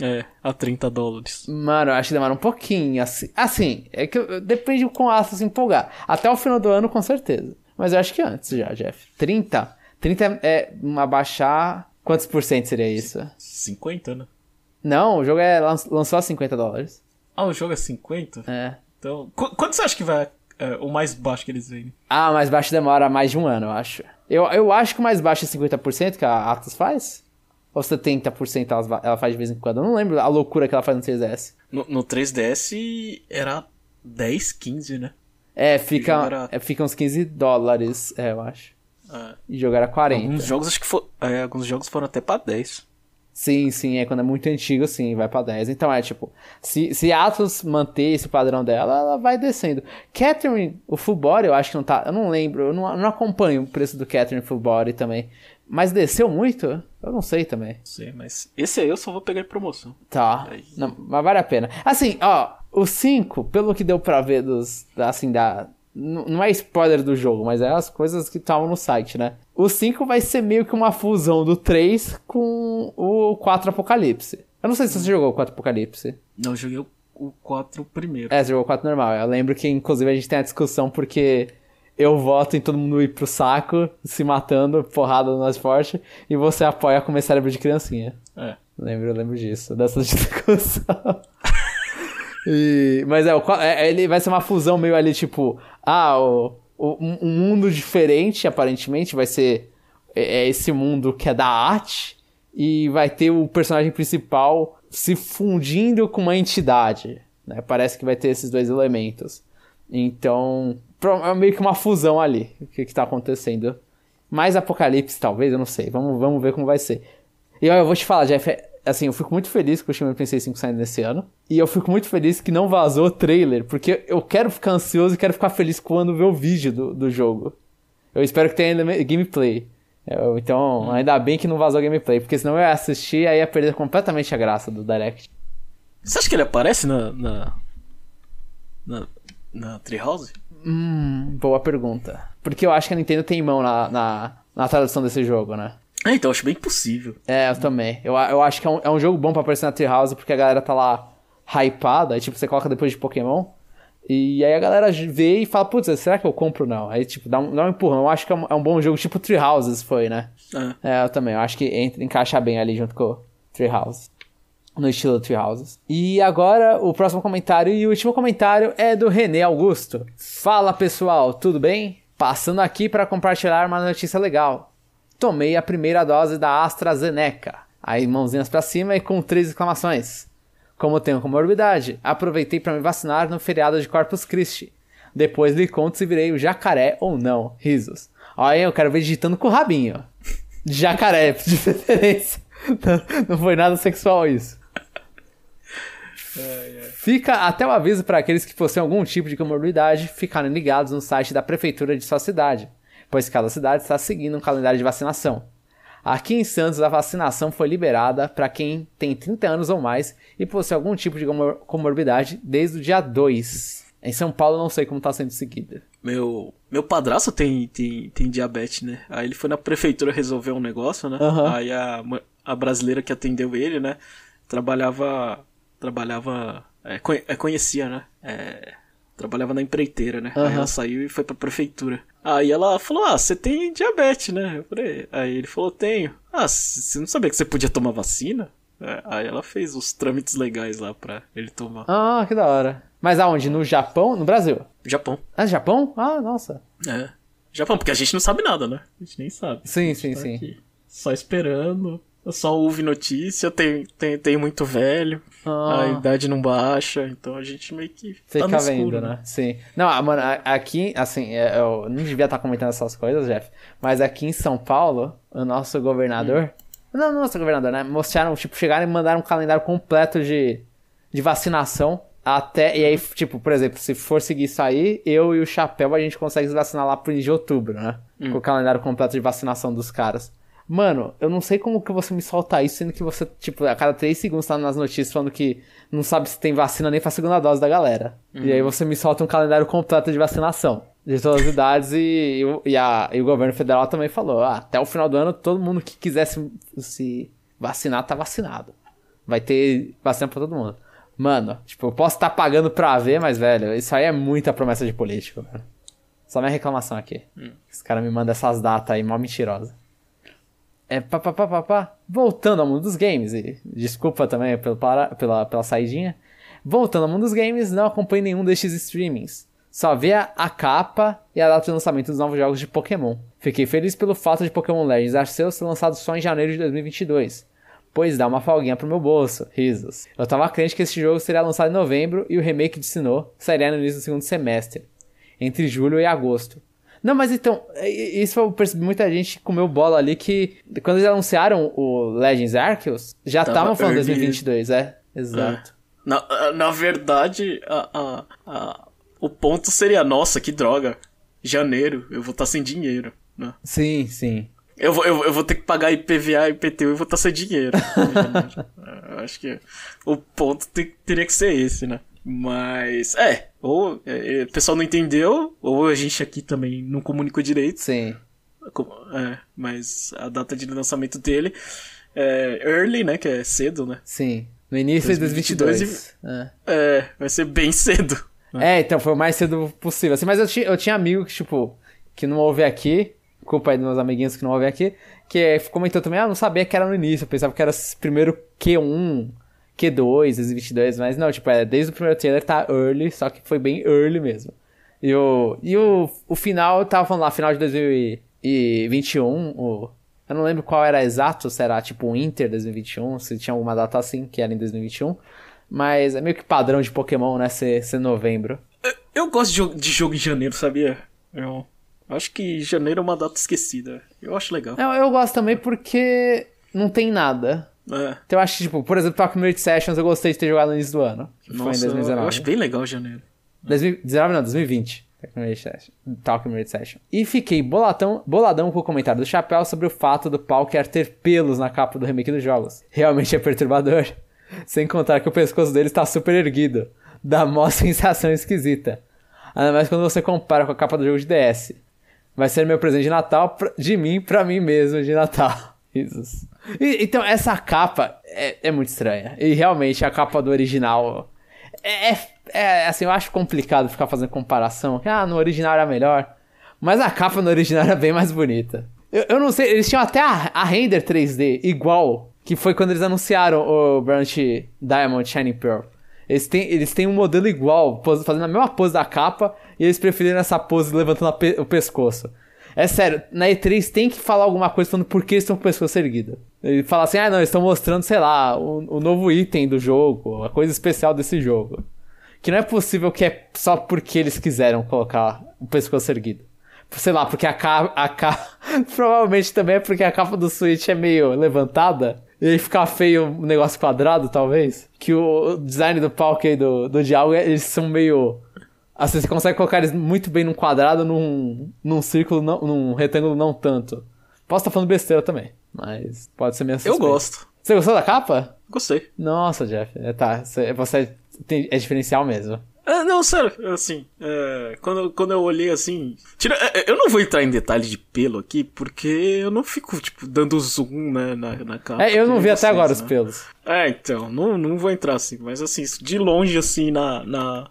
É, a 30 dólares. Mano, eu acho que demora um pouquinho. Assim, assim é que eu- depende do quão aço se empolgar. Até o final do ano, com certeza. Mas eu acho que antes já, Jeff. 30? 30 é uma baixar. Quantos por cento seria isso? 50, né? Não, o jogo é, lan- lançou a 50 dólares. Ah, o jogo é 50? É. Então. qu- quanto você acha que vai. É, o mais baixo que eles vendem? Ah, mais baixo demora mais de um ano, eu acho. Eu, eu acho que o mais baixo é 50% que a Atos faz. Ou 70% ela, ela faz de vez em quando. Eu não lembro a loucura que ela faz no 3DS. No, no 3DS era 10, 15, né? É, fica, era- é, fica uns 15 dólares, é, eu acho. É. E jogo era 40. Alguns jogos acho que for, é, alguns jogos foram até pra 10. Sim, sim, é quando é muito antigo, sim, vai pra 10. Então é tipo, se, se a Atlus manter esse padrão dela, ela vai descendo. Catherine, o Full Body, eu acho que não tá. Eu não lembro, eu não, eu não acompanho o preço do Catherine Full Body também. Mas desceu muito? Eu não sei também. Sei, mas esse aí eu só vou pegar em promoção. Tá. Não, mas vale a pena. Assim, ó, o 5, pelo que deu pra ver dos. Assim, da. Não é spoiler do jogo, mas é as coisas que estavam no site, né? O 5 vai ser meio que uma fusão do 3 com o 4 Apocalipse. Eu não sei se você jogou o 4 Apocalipse. Não, eu joguei o, o 4 primeiro. É, você jogou o 4 normal. Eu lembro que, inclusive, a gente tem a discussão porque eu voto em todo mundo ir pro saco, se matando, porrada no mais forte, e você apoia comer cérebro de criancinha. É. Lembro, eu lembro disso, dessa discussão. E- mas é, é, ele vai ser uma fusão meio ali, tipo, ah, o, o- um mundo diferente, aparentemente, vai ser é, é esse mundo que é da arte, e vai ter o personagem principal se fundindo com uma entidade. Né? Parece que vai ter esses dois elementos. Então, é meio que uma fusão ali, o que, que tá acontecendo. Mais apocalipse, talvez, eu não sei. Vamos, vamos ver como vai ser. E ó, eu vou te falar, Jeff, é- assim, eu fico muito feliz com o Shin Megami Tensei 5 saindo nesse ano. E eu fico muito feliz que não vazou o trailer, porque eu quero ficar ansioso e quero ficar feliz quando ver o vídeo do, do jogo. Eu espero que tenha eleme- gameplay. Eu- então, ainda bem que não vazou gameplay, porque senão eu ia assistir e aí ia perder completamente a graça do Direct. Você acha que ele aparece na. na. na, na Treehouse? Hum, boa pergunta. Porque eu acho que a Nintendo tem mão na, na, na tradução desse jogo, né? É, então, acho bem possível. É, eu também. Eu, eu acho que é um, é um jogo bom pra aparecer na Treehouse, porque a galera tá lá hypada, aí tipo, você coloca depois de Pokémon, e aí a galera vê e fala, putz, será que eu compro ou não? Aí tipo, dá um, dá um empurrão. Eu acho que é um, é um bom jogo, tipo Treehouses foi, né? É. É, eu também. Eu acho que entra, encaixa bem ali junto com o Treehouse. No estilo Treehouses. E agora, o próximo comentário e o último comentário é do René Augusto. Fala pessoal, tudo bem? Passando aqui para compartilhar uma notícia legal. Tomei a primeira dose da AstraZeneca. Aí, mãozinhas pra cima e com três exclamações. Como tenho comorbidade, aproveitei para me vacinar no feriado de Corpus Christi. Depois lhe conto se virei o jacaré ou não. Risos. Olha, eu quero ver digitando com o rabinho. Jacaré, de preferência. Não- Não foi nada sexual isso. Fica até o aviso para aqueles que possuem algum tipo de comorbidade ficarem ligados no site da prefeitura de sua cidade, pois cada cidade está seguindo um calendário de vacinação. Aqui em Santos, a vacinação foi liberada para quem tem 30 anos ou mais e possui algum tipo de comor- comorbidade desde o dia 2. Em São Paulo, não sei como está sendo seguida. Meu, meu padrasto tem, tem, tem diabetes, né? Aí ele foi na prefeitura resolver um negócio, né? Aham. Aí a, a brasileira que atendeu ele, né? Trabalhava. Trabalhava. É, é, conhecia, né? É, trabalhava na empreiteira, né? Aí Aham. ela saiu e foi pra prefeitura. Aí ela falou: Ah, você tem diabetes, né? Eu falei, aí ele falou: Tenho. Ah, você não sabia que você podia tomar vacina? É, aí ela fez os trâmites legais lá pra ele tomar. Ah, que da hora. Mas aonde? No Japão? No Brasil? Japão. Ah, Japão? Ah, nossa. É. Japão, porque a gente não sabe nada, né? A gente nem sabe. Sim, sim, Tá sim. aqui, só esperando. Eu só ouve notícia, tem, tem, tem muito velho, a Ah, idade não baixa, então a gente meio que tá fica no escuro, vendo, né? Sim. Não, ah, mano, a- aqui, assim, é, eu não devia estar comentando essas coisas, Jeff, mas aqui em São Paulo, o nosso governador. Não, não nosso governador, né? Mostraram, tipo, chegaram e mandaram um calendário completo de, de vacinação. Até, e aí, tipo, por exemplo, se for seguir isso aí, eu e o Chapéu a gente consegue se vacinar lá pro início de outubro, né? Com o calendário completo de vacinação dos caras. Mano, eu não sei como que você me solta isso, sendo que você, tipo, a cada três segundos tá nas notícias falando que não sabe se tem vacina nem pra segunda dose da galera. E aí você me solta um calendário completo de vacinação. De todas as idades e, e o- e, a, e o governo federal também falou, ah, até o final do ano todo mundo que quisesse se vacinar tá vacinado. Vai ter vacina pra todo mundo. Mano, tipo, eu posso estar pagando pra ver, mas, velho, isso aí é muita promessa de político, velho. Só minha reclamação aqui. Os caras me mandam essas datas aí, mó mentirosa. É, pá, pá, pá, pá, pá. Voltando ao mundo dos games, e desculpa também pelo para, pela, pela saidinha. Voltando ao mundo dos games, não acompanhe nenhum destes streamings. Só vê a, a capa e a data de lançamento dos novos jogos de Pokémon. Fiquei feliz pelo fato de Pokémon Legends Arceus ser lançado só em janeiro de 2022. Pois dá uma folguinha pro meu bolso. Risos. Eu tava crente que esse jogo seria lançado em novembro e o remake de Sinnoh sairia no início do segundo semestre. Entre julho e agosto. Não, mas então, i- isso eu percebi muita gente comeu bola ali que quando eles anunciaram o Legends Arceus, já Tava estavam falando early. 2022, é. Exato. Na, na verdade, a, a, a- o ponto seria, nossa, que droga. Janeiro, eu vou estar sem dinheiro. Né? Sim, sim. Eu, vou, eu, eu vou ter que pagar IPVA e IPTU e vou estar sem dinheiro. em janeiro. eu acho que o ponto te- teria que ser esse, né? Mas, é, ou é, o pessoal não entendeu, ou a gente aqui também não comunicou direito. Sim. É, mas a data de lançamento dele é early, né? Que é cedo, né? Sim. No início de 2022 2022. É. É, vai ser bem cedo. É, então foi o mais cedo possível. Assim, mas eu, ti, eu tinha amigo que, tipo, que não ouve aqui, culpa aí dos meus amiguinhos que não ouvem aqui, que comentou também, ah, não sabia que era no início, eu pensava que era primeiro Q1, Q2, 2022, mas não, tipo, é, desde o primeiro trailer tá early, só que foi bem early mesmo. E o, e o, o final, tava falando lá, final de 2021, o, eu não lembro qual era exato, se era tipo o Inter 2021, se tinha alguma data assim, que era em 2021, mas é meio que padrão de Pokémon, né, ser, ser novembro. Eu, eu gosto de, jo- de jogo em janeiro, sabia? Eu acho que janeiro é uma data esquecida. Eu acho legal. Eu, eu gosto também porque não tem nada. É. Então eu acho que, tipo, por exemplo, Talk Mirror Sessions eu gostei de ter jogado no início do ano. Que foi em Nossa, eu, 2019. eu acho bem legal janeiro. 2019 não, 2020. Talk Mirror Session. E fiquei boladão, boladão com o comentário do Chapéu sobre o fato do pau quer ter pelos na capa do remake dos jogos. Realmente é perturbador. Sem contar que o pescoço dele está super erguido. Dá mó sensação esquisita. Ainda mais quando você compara com a capa do jogo de DS. Vai ser meu presente de Natal pra- de mim pra mim mesmo de Natal. Jesus. Então, essa capa é, é muito estranha. E realmente a capa do original. É, é- é, assim, eu acho complicado ficar fazendo comparação. Ah, no original era melhor. Mas a capa no original era bem mais bonita. Eu, eu não sei, eles tinham até a, a render 3D igual. Que foi quando eles anunciaram o Branch Diamond Shining Pearl. Eles têm, eles têm um modelo igual, fazendo a mesma pose da capa, e eles preferiram essa pose levantando pe- o pescoço. É sério, na E3 tem que falar alguma coisa falando por que eles estão com pescoço erguido. Ele fala assim, ah não, eles estão mostrando, sei lá, o, o novo item do jogo, a coisa especial desse jogo. Que não é possível que é só porque eles quiseram colocar o pescoço erguido. Sei lá, porque a capa. A ca... Provavelmente também é porque a capa do Switch é meio levantada. E aí fica feio o negócio quadrado, talvez. Que o design do palco aí do, do diálogo, eles são meio. Assim, você consegue colocar eles muito bem num quadrado, num, num círculo, não, num retângulo não tanto. Posso estar falando besteira também, mas pode ser minha Eu gosto. Você gostou da capa? Gostei. Nossa, Jeff. É, tá, você, você tem- é diferencial mesmo. É, não, sério, assim, é, quando, quando eu olhei assim. Tira, é, é, eu não vou entrar em detalhe de pelo aqui, porque eu não fico, tipo, dando zoom, né, na, na capa. É, eu não vi até vocês, agora os né? pelos. É, então, não, não vou entrar assim, mas assim, de longe, assim, na. na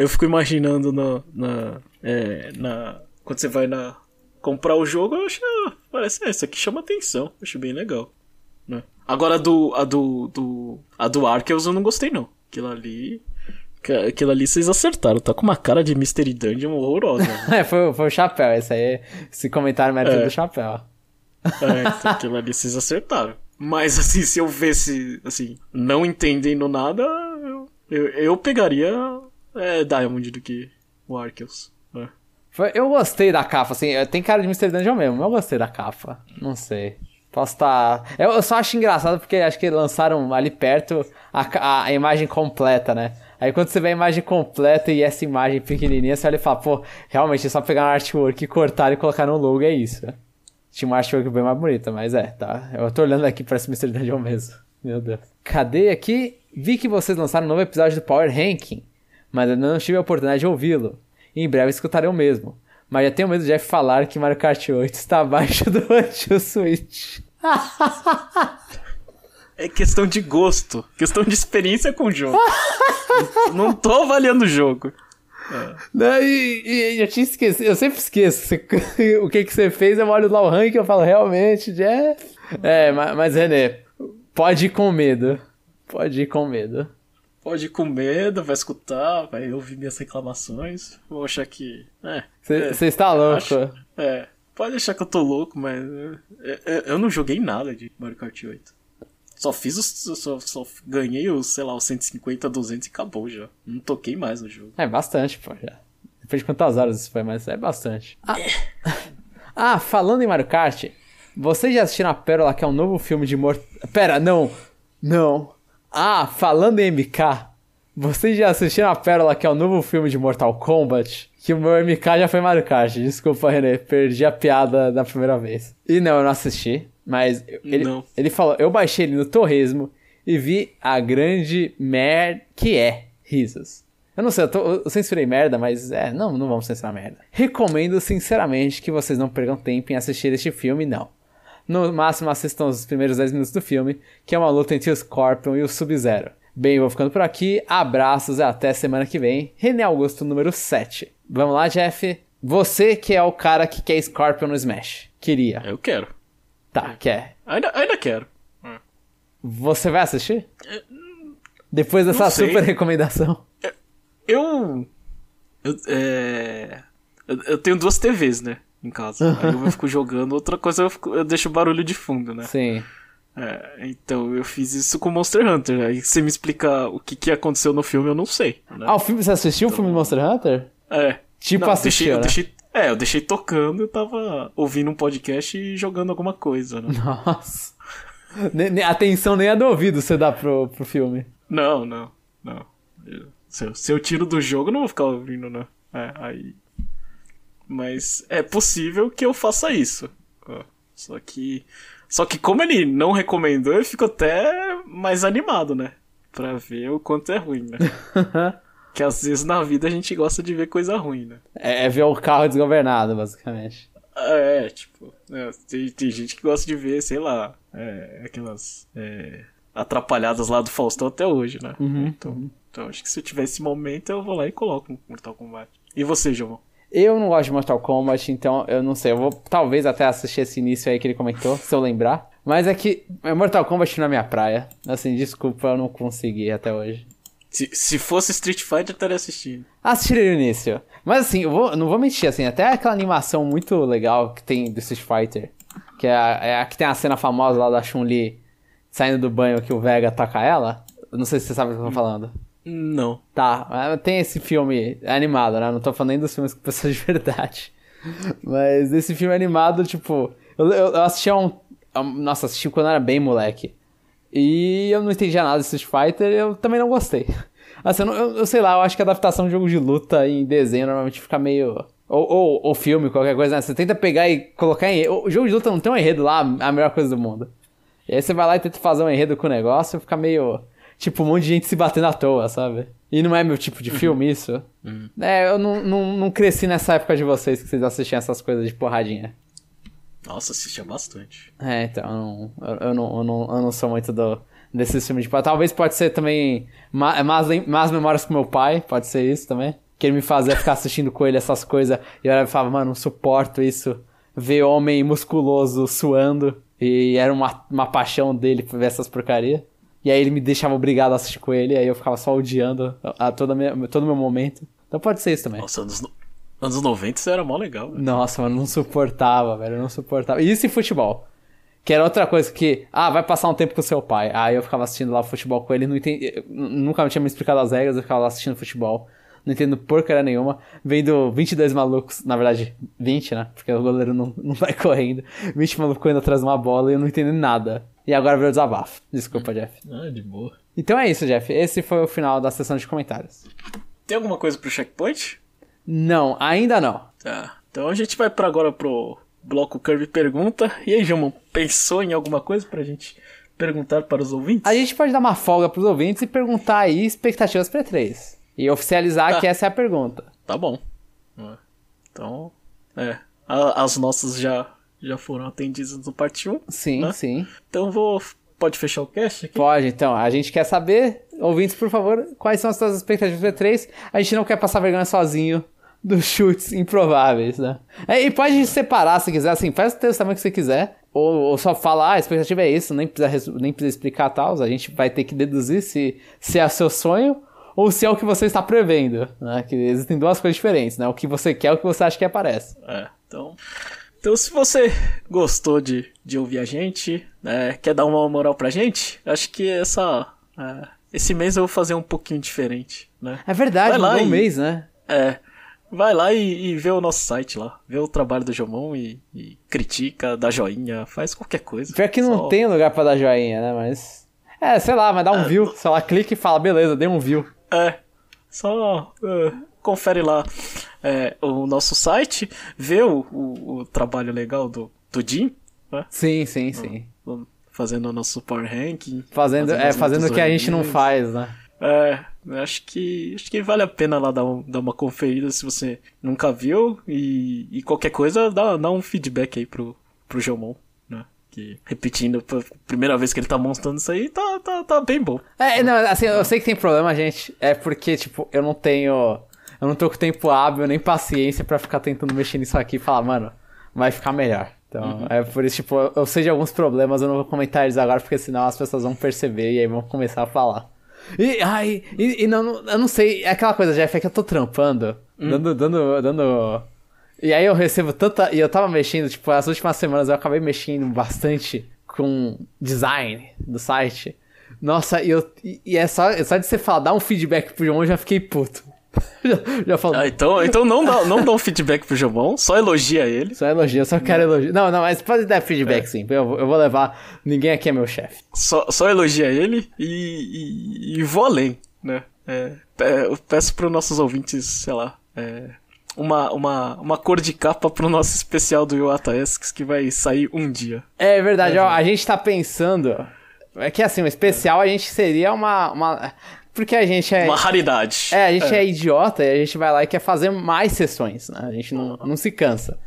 eu fico imaginando no, na. É, na quando você vai na comprar o jogo, eu acho, ah, parece, é, isso aqui chama atenção, acho bem legal. Né? Agora a do, a do, do, a do Arceus eu não gostei não. Aquilo ali, aquilo ali vocês acertaram, tá com uma cara de Mystery Dungeon horrorosa. é, foi, foi o chapéu, esse aí, esse comentário mérito é. do chapéu. É, então, aquilo ali vocês acertaram. Mas assim, se eu visse, assim, não entendendo nada, eu, eu, eu pegaria é, Diamond do que o Arceus. É. Eu gostei da capa, assim, tem cara de Mr. Dungeon mesmo, eu gostei da capa. Não sei. Posso estar. Tá... Eu, só acho engraçado porque acho que lançaram ali perto a, a, imagem completa, né? Aí quando você vê a imagem completa e essa imagem pequenininha, você olha e fala, pô, realmente é só pegar um artwork, cortar e colocar no logo, é isso. Tinha uma artwork bem mais bonita, mas é, tá. Eu tô olhando aqui, parece Mr. Dungeon mesmo. Meu Deus. Cadê aqui? Vi que vocês lançaram um novo episódio do Power Ranking, mas eu não tive a oportunidade de ouvi-lo. Em breve escutarei o mesmo. Mas já tenho medo de Jeff falar que Mario Kart 8 está abaixo do antigo Switch. É questão de gosto, questão de experiência com o jogo. não tô avaliando o jogo. É. Não, e, e, eu tinha esquecido, eu sempre esqueço o que que você fez, eu olho lá o ranking e eu falo, realmente, Jeff. É, mas, mas René, pode ir com medo. Pode ir com medo. Pode ir com medo, vai escutar, vai ouvir minhas reclamações. Vou achar que. É. Você é, está louco. Acho, é. Pode achar que eu tô louco, mas. É, é, eu não joguei nada de Mario Kart 8. Só fiz os. Só, só ganhei os, sei lá, os 150, 200 e acabou já. Não toquei mais no jogo. É bastante, pô, já. Depois de quantas horas isso foi, mas é bastante. Ah, ah falando em Mario Kart, vocês já assistiram a Pérola, que é um novo filme de morto. Pera, não! Não! Ah, falando em MK, vocês já assistiram a Pérola, que é o novo filme de Mortal Kombat? Que o meu MK já foi Mario Kart. Desculpa, René, perdi a piada da primeira vez. E não, eu não assisti. Mas ele, Não. ele falou, eu baixei ele no Torresmo e vi a grande merda que é risos. Eu não sei, eu, tô, eu censurei merda, mas é, não, não vamos censurar merda. Recomendo sinceramente que vocês não percam tempo em assistir este filme, não. No máximo assistam os primeiros 10 minutos do filme, que é uma luta entre o Scorpion e o Sub-Zero. Bem, eu vou ficando por aqui, abraços e até semana que vem. René Augusto número 7. Vamos lá, Jeff. Você que é o cara que quer Scorpion no Smash. Queria. Eu quero. Tá, quer. Ainda, ainda quero. Você vai assistir? Depois dessa super recomendação. Eu. Eu, é, eu, eu, tenho duas TVs, né? Em casa. Aí eu fico jogando, outra coisa eu, fico, eu deixo barulho de fundo, né? Sim. É, então eu fiz isso com Monster Hunter. Aí você me explica o que, que aconteceu no filme, eu não sei. Né? Ah, o filme, você assistiu então, o filme Monster Hunter? É. Tipo não, assistiu, deixei, né? eu deixei, é, eu deixei tocando, eu tava ouvindo um podcast e jogando alguma coisa, né? Nossa. Atenção nem a do ouvido você dá pro, pro filme. Não, não, não. se, eu, se eu tiro do jogo, eu não vou ficar ouvindo, né? É, aí. Mas é possível que eu faça isso. Só que. Só que como ele não recomendou, eu fico até mais animado, né? Pra ver o quanto é ruim, né? Que às vezes na vida a gente gosta de ver coisa ruim, né? É, é ver o carro desgovernado, basicamente. É, tipo, é, tem, tem gente que gosta de ver, sei lá, é, aquelas é, atrapalhadas lá do Faustão até hoje, né? Uhum, então, uhum. então acho que se eu tiver esse momento eu vou lá e coloco Mortal Kombat. E você, João? Eu não gosto de Mortal Kombat, então eu não sei. Eu vou talvez até assistir esse início aí que ele comentou, se eu lembrar. Mas é que Mortal Kombat não é minha praia. Assim, desculpa, eu não consegui até hoje. Se, se fosse Street Fighter, eu estaria assistindo. Assistiria no início. Mas assim, eu vou, não vou mentir, assim, até aquela animação muito legal que tem do Street Fighter, que é a, é a que tem a cena famosa lá da Chun-Li saindo do banho que o Vega ataca ela. Não sei se você sabe o que eu tô falando. Não. Tá, tem esse filme animado, né? Não tô falando nem dos filmes com pessoas de verdade. Mas esse filme animado, tipo, eu, eu, assisti a um. Nossa, assisti quando eu era bem moleque. E eu não entendia nada de Street Fighter eu também não gostei. Assim, eu, eu, eu, sei lá, eu acho que a adaptação de jogo de luta em desenho normalmente fica meio. Ou, ou, ou filme, qualquer coisa, né? Você tenta pegar e colocar em. O jogo de luta não tem um enredo lá, a melhor coisa do mundo. E aí você vai lá e tenta fazer um enredo com o negócio e fica meio. Tipo, um monte de gente se batendo à toa, sabe? E não é meu tipo de filme uhum. isso. Uhum. É, eu não, não, não cresci nessa época de vocês que vocês assistiam essas coisas de porradinha. Nossa, assistia bastante. É, então, eu, eu, não, eu, não, eu não sou muito do, desses filmes. Tipo, talvez pode ser também más, más memórias com meu pai, pode ser isso também. que ele me fazia ficar assistindo com ele essas coisas. E eu falava, mano, não suporto isso. Ver homem musculoso suando. E era uma, uma paixão dele ver essas porcarias. E aí ele me deixava obrigado a assistir com ele, aí eu ficava só odiando a toda minha, todo meu momento. Então pode ser isso também. Nossa, anos, anos 90 isso era mó legal. Velho. Nossa, mano, não suportava, velho, não suportava. E isso em futebol. Que era outra coisa que, ah, vai passar um tempo com seu pai. Aí eu ficava assistindo lá futebol com ele, não entendi, nunca me tinha me explicado as regras, eu ficava lá assistindo futebol não entendo porcaria nenhuma. Vendo 22 malucos, na verdade, 20, né? Porque o goleiro não, não vai correndo. 20 malucos correndo atrás de uma bola e eu não entendo nada. E agora veio o desabafo. Desculpa, Jeff. Ah, de boa. Então é isso, Jeff. Esse foi o final da sessão de comentários. Tem alguma coisa pro checkpoint? Não, ainda não. Tá. Então a gente vai para agora pro bloco Curve Pergunta. E aí, Jamon, pensou em alguma coisa pra gente perguntar para os ouvintes? A gente pode dar uma folga pros ouvintes e perguntar aí expectativas pra 3 e oficializar tá. que essa é a pergunta. Tá bom. Então, é. as nossas já, já foram atendidas no parte 1. Sim, né? sim. Então vou. Pode fechar o cast aqui? Pode, então. A gente quer saber, ouvintes, por favor, quais são as suas expectativas do E3. A gente não quer passar vergonha sozinho dos chutes improváveis, né? É, e pode separar se quiser, assim, faz o texto tamanho que você quiser. Ou, ou, só falar, ah, a expectativa é isso, nem precisa, nem precisa explicar tal. A gente vai ter que deduzir se, se é seu sonho ou se é o que você está prevendo, né? Que existem duas coisas diferentes, né? O que você quer e o que você acha que aparece. É, então... Então, se você gostou de, de ouvir a gente, né, quer dar uma moral pra gente, acho que essa... É, esse mês eu vou fazer um pouquinho diferente, né? É verdade, vai um e, mês, né? É, vai lá e, e, vê o nosso site lá. Vê o trabalho do Jomon e, e, critica, dá joinha, faz qualquer coisa. Pior que não só... tem lugar pra dar joinha, né? Mas. É, sei lá, mas dá um é, view. Sei lá, clica e fala, beleza, dei um view. É. Só uh, confere lá é, o nosso site, vê o, o, o, trabalho legal do, do Jim. Né? Sim, sim, sim. Fazendo o nosso Power Ranking. Fazendo, é, fazendo o que a gente não faz, né? É, acho que acho que vale a pena lá dar, um, dar uma conferida se você nunca viu e, e qualquer coisa dá, dá um feedback aí pro, pro Jomon que, repetindo, primeira vez que ele tá mostrando isso aí, tá, tá, tá bem bom. É, não, assim, eu sei que tem problema, gente. É porque, tipo, eu não tenho. Eu não tô com tempo hábil nem paciência para ficar tentando mexer nisso aqui e falar, mano, vai ficar melhor. Então, uhum. é por isso, tipo, eu sei de alguns problemas, eu não vou comentar eles agora, porque senão as pessoas vão perceber e aí vão começar a falar. E, ai, e, e não, eu não sei, é aquela coisa, Jeff, é que eu tô trampando, hum. dando, dando, dando e aí eu recebo tanta. E eu tava mexendo, tipo, as últimas semanas eu acabei mexendo bastante com design do site. Nossa, e, eu, e é, só, é só de você falar, dar um feedback pro João, eu já fiquei puto. já, já falo. Ah, então, então não dá, não dá um feedback pro João, só elogia ele. Só elogia, eu só quero elogiar. Não, não, mas pode dar feedback é. sim. Eu, eu vou levar. Ninguém aqui é meu chefe. Só, só elogia ele e, e, e vou além, né? É, peço pros nossos ouvintes, sei lá, é, uma, uma, uma cor de capa pro nosso especial do Iwata Esks que vai sair um dia. É verdade, é, ó, a gente tá pensando. É que assim, o especial a gente seria uma. uma... Porque a gente é. Uma raridade. É, a gente é. é. idiota e a gente vai lá e quer fazer mais sessões, né? A gente não, não se cansa.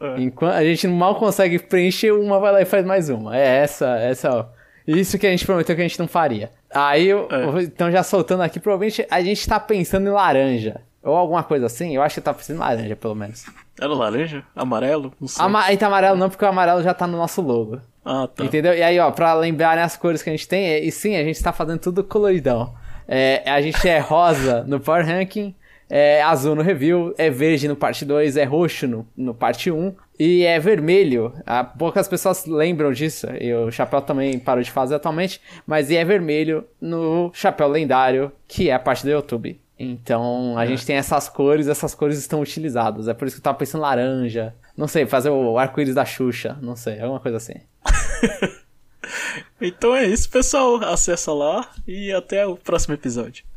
É. Enquanto a gente mal consegue preencher uma, vai lá e faz mais uma. É essa, essa. Isso que a gente prometeu que a gente não faria. Aí, é. então já soltando aqui, provavelmente a gente tá pensando em laranja. Ou alguma coisa assim, eu acho que tá precisando laranja, pelo menos. Era laranja? Amarelo? Não sei. Ama tá amarelo não, porque o amarelo já tá no nosso logo. Ah, tá. Entendeu? E aí, ó, pra lembrarem as cores que a gente tem, é, e sim, a gente tá fazendo tudo coloridão. É, a gente é rosa no Power Ranking, é azul no review, é verde no parte 2, é roxo no, no parte 1 e é vermelho. Ah, poucas pessoas lembram disso, e o chapéu também parou de fazer atualmente, mas é vermelho no chapéu lendário, que é a parte do YouTube. Então a é. gente tem essas cores, essas cores estão utilizadas. É por isso que eu tava pensando laranja. Não sei, fazer o arco-íris da Xuxa. Não sei, alguma coisa assim. então é isso, pessoal. Acessa lá e até o próximo episódio.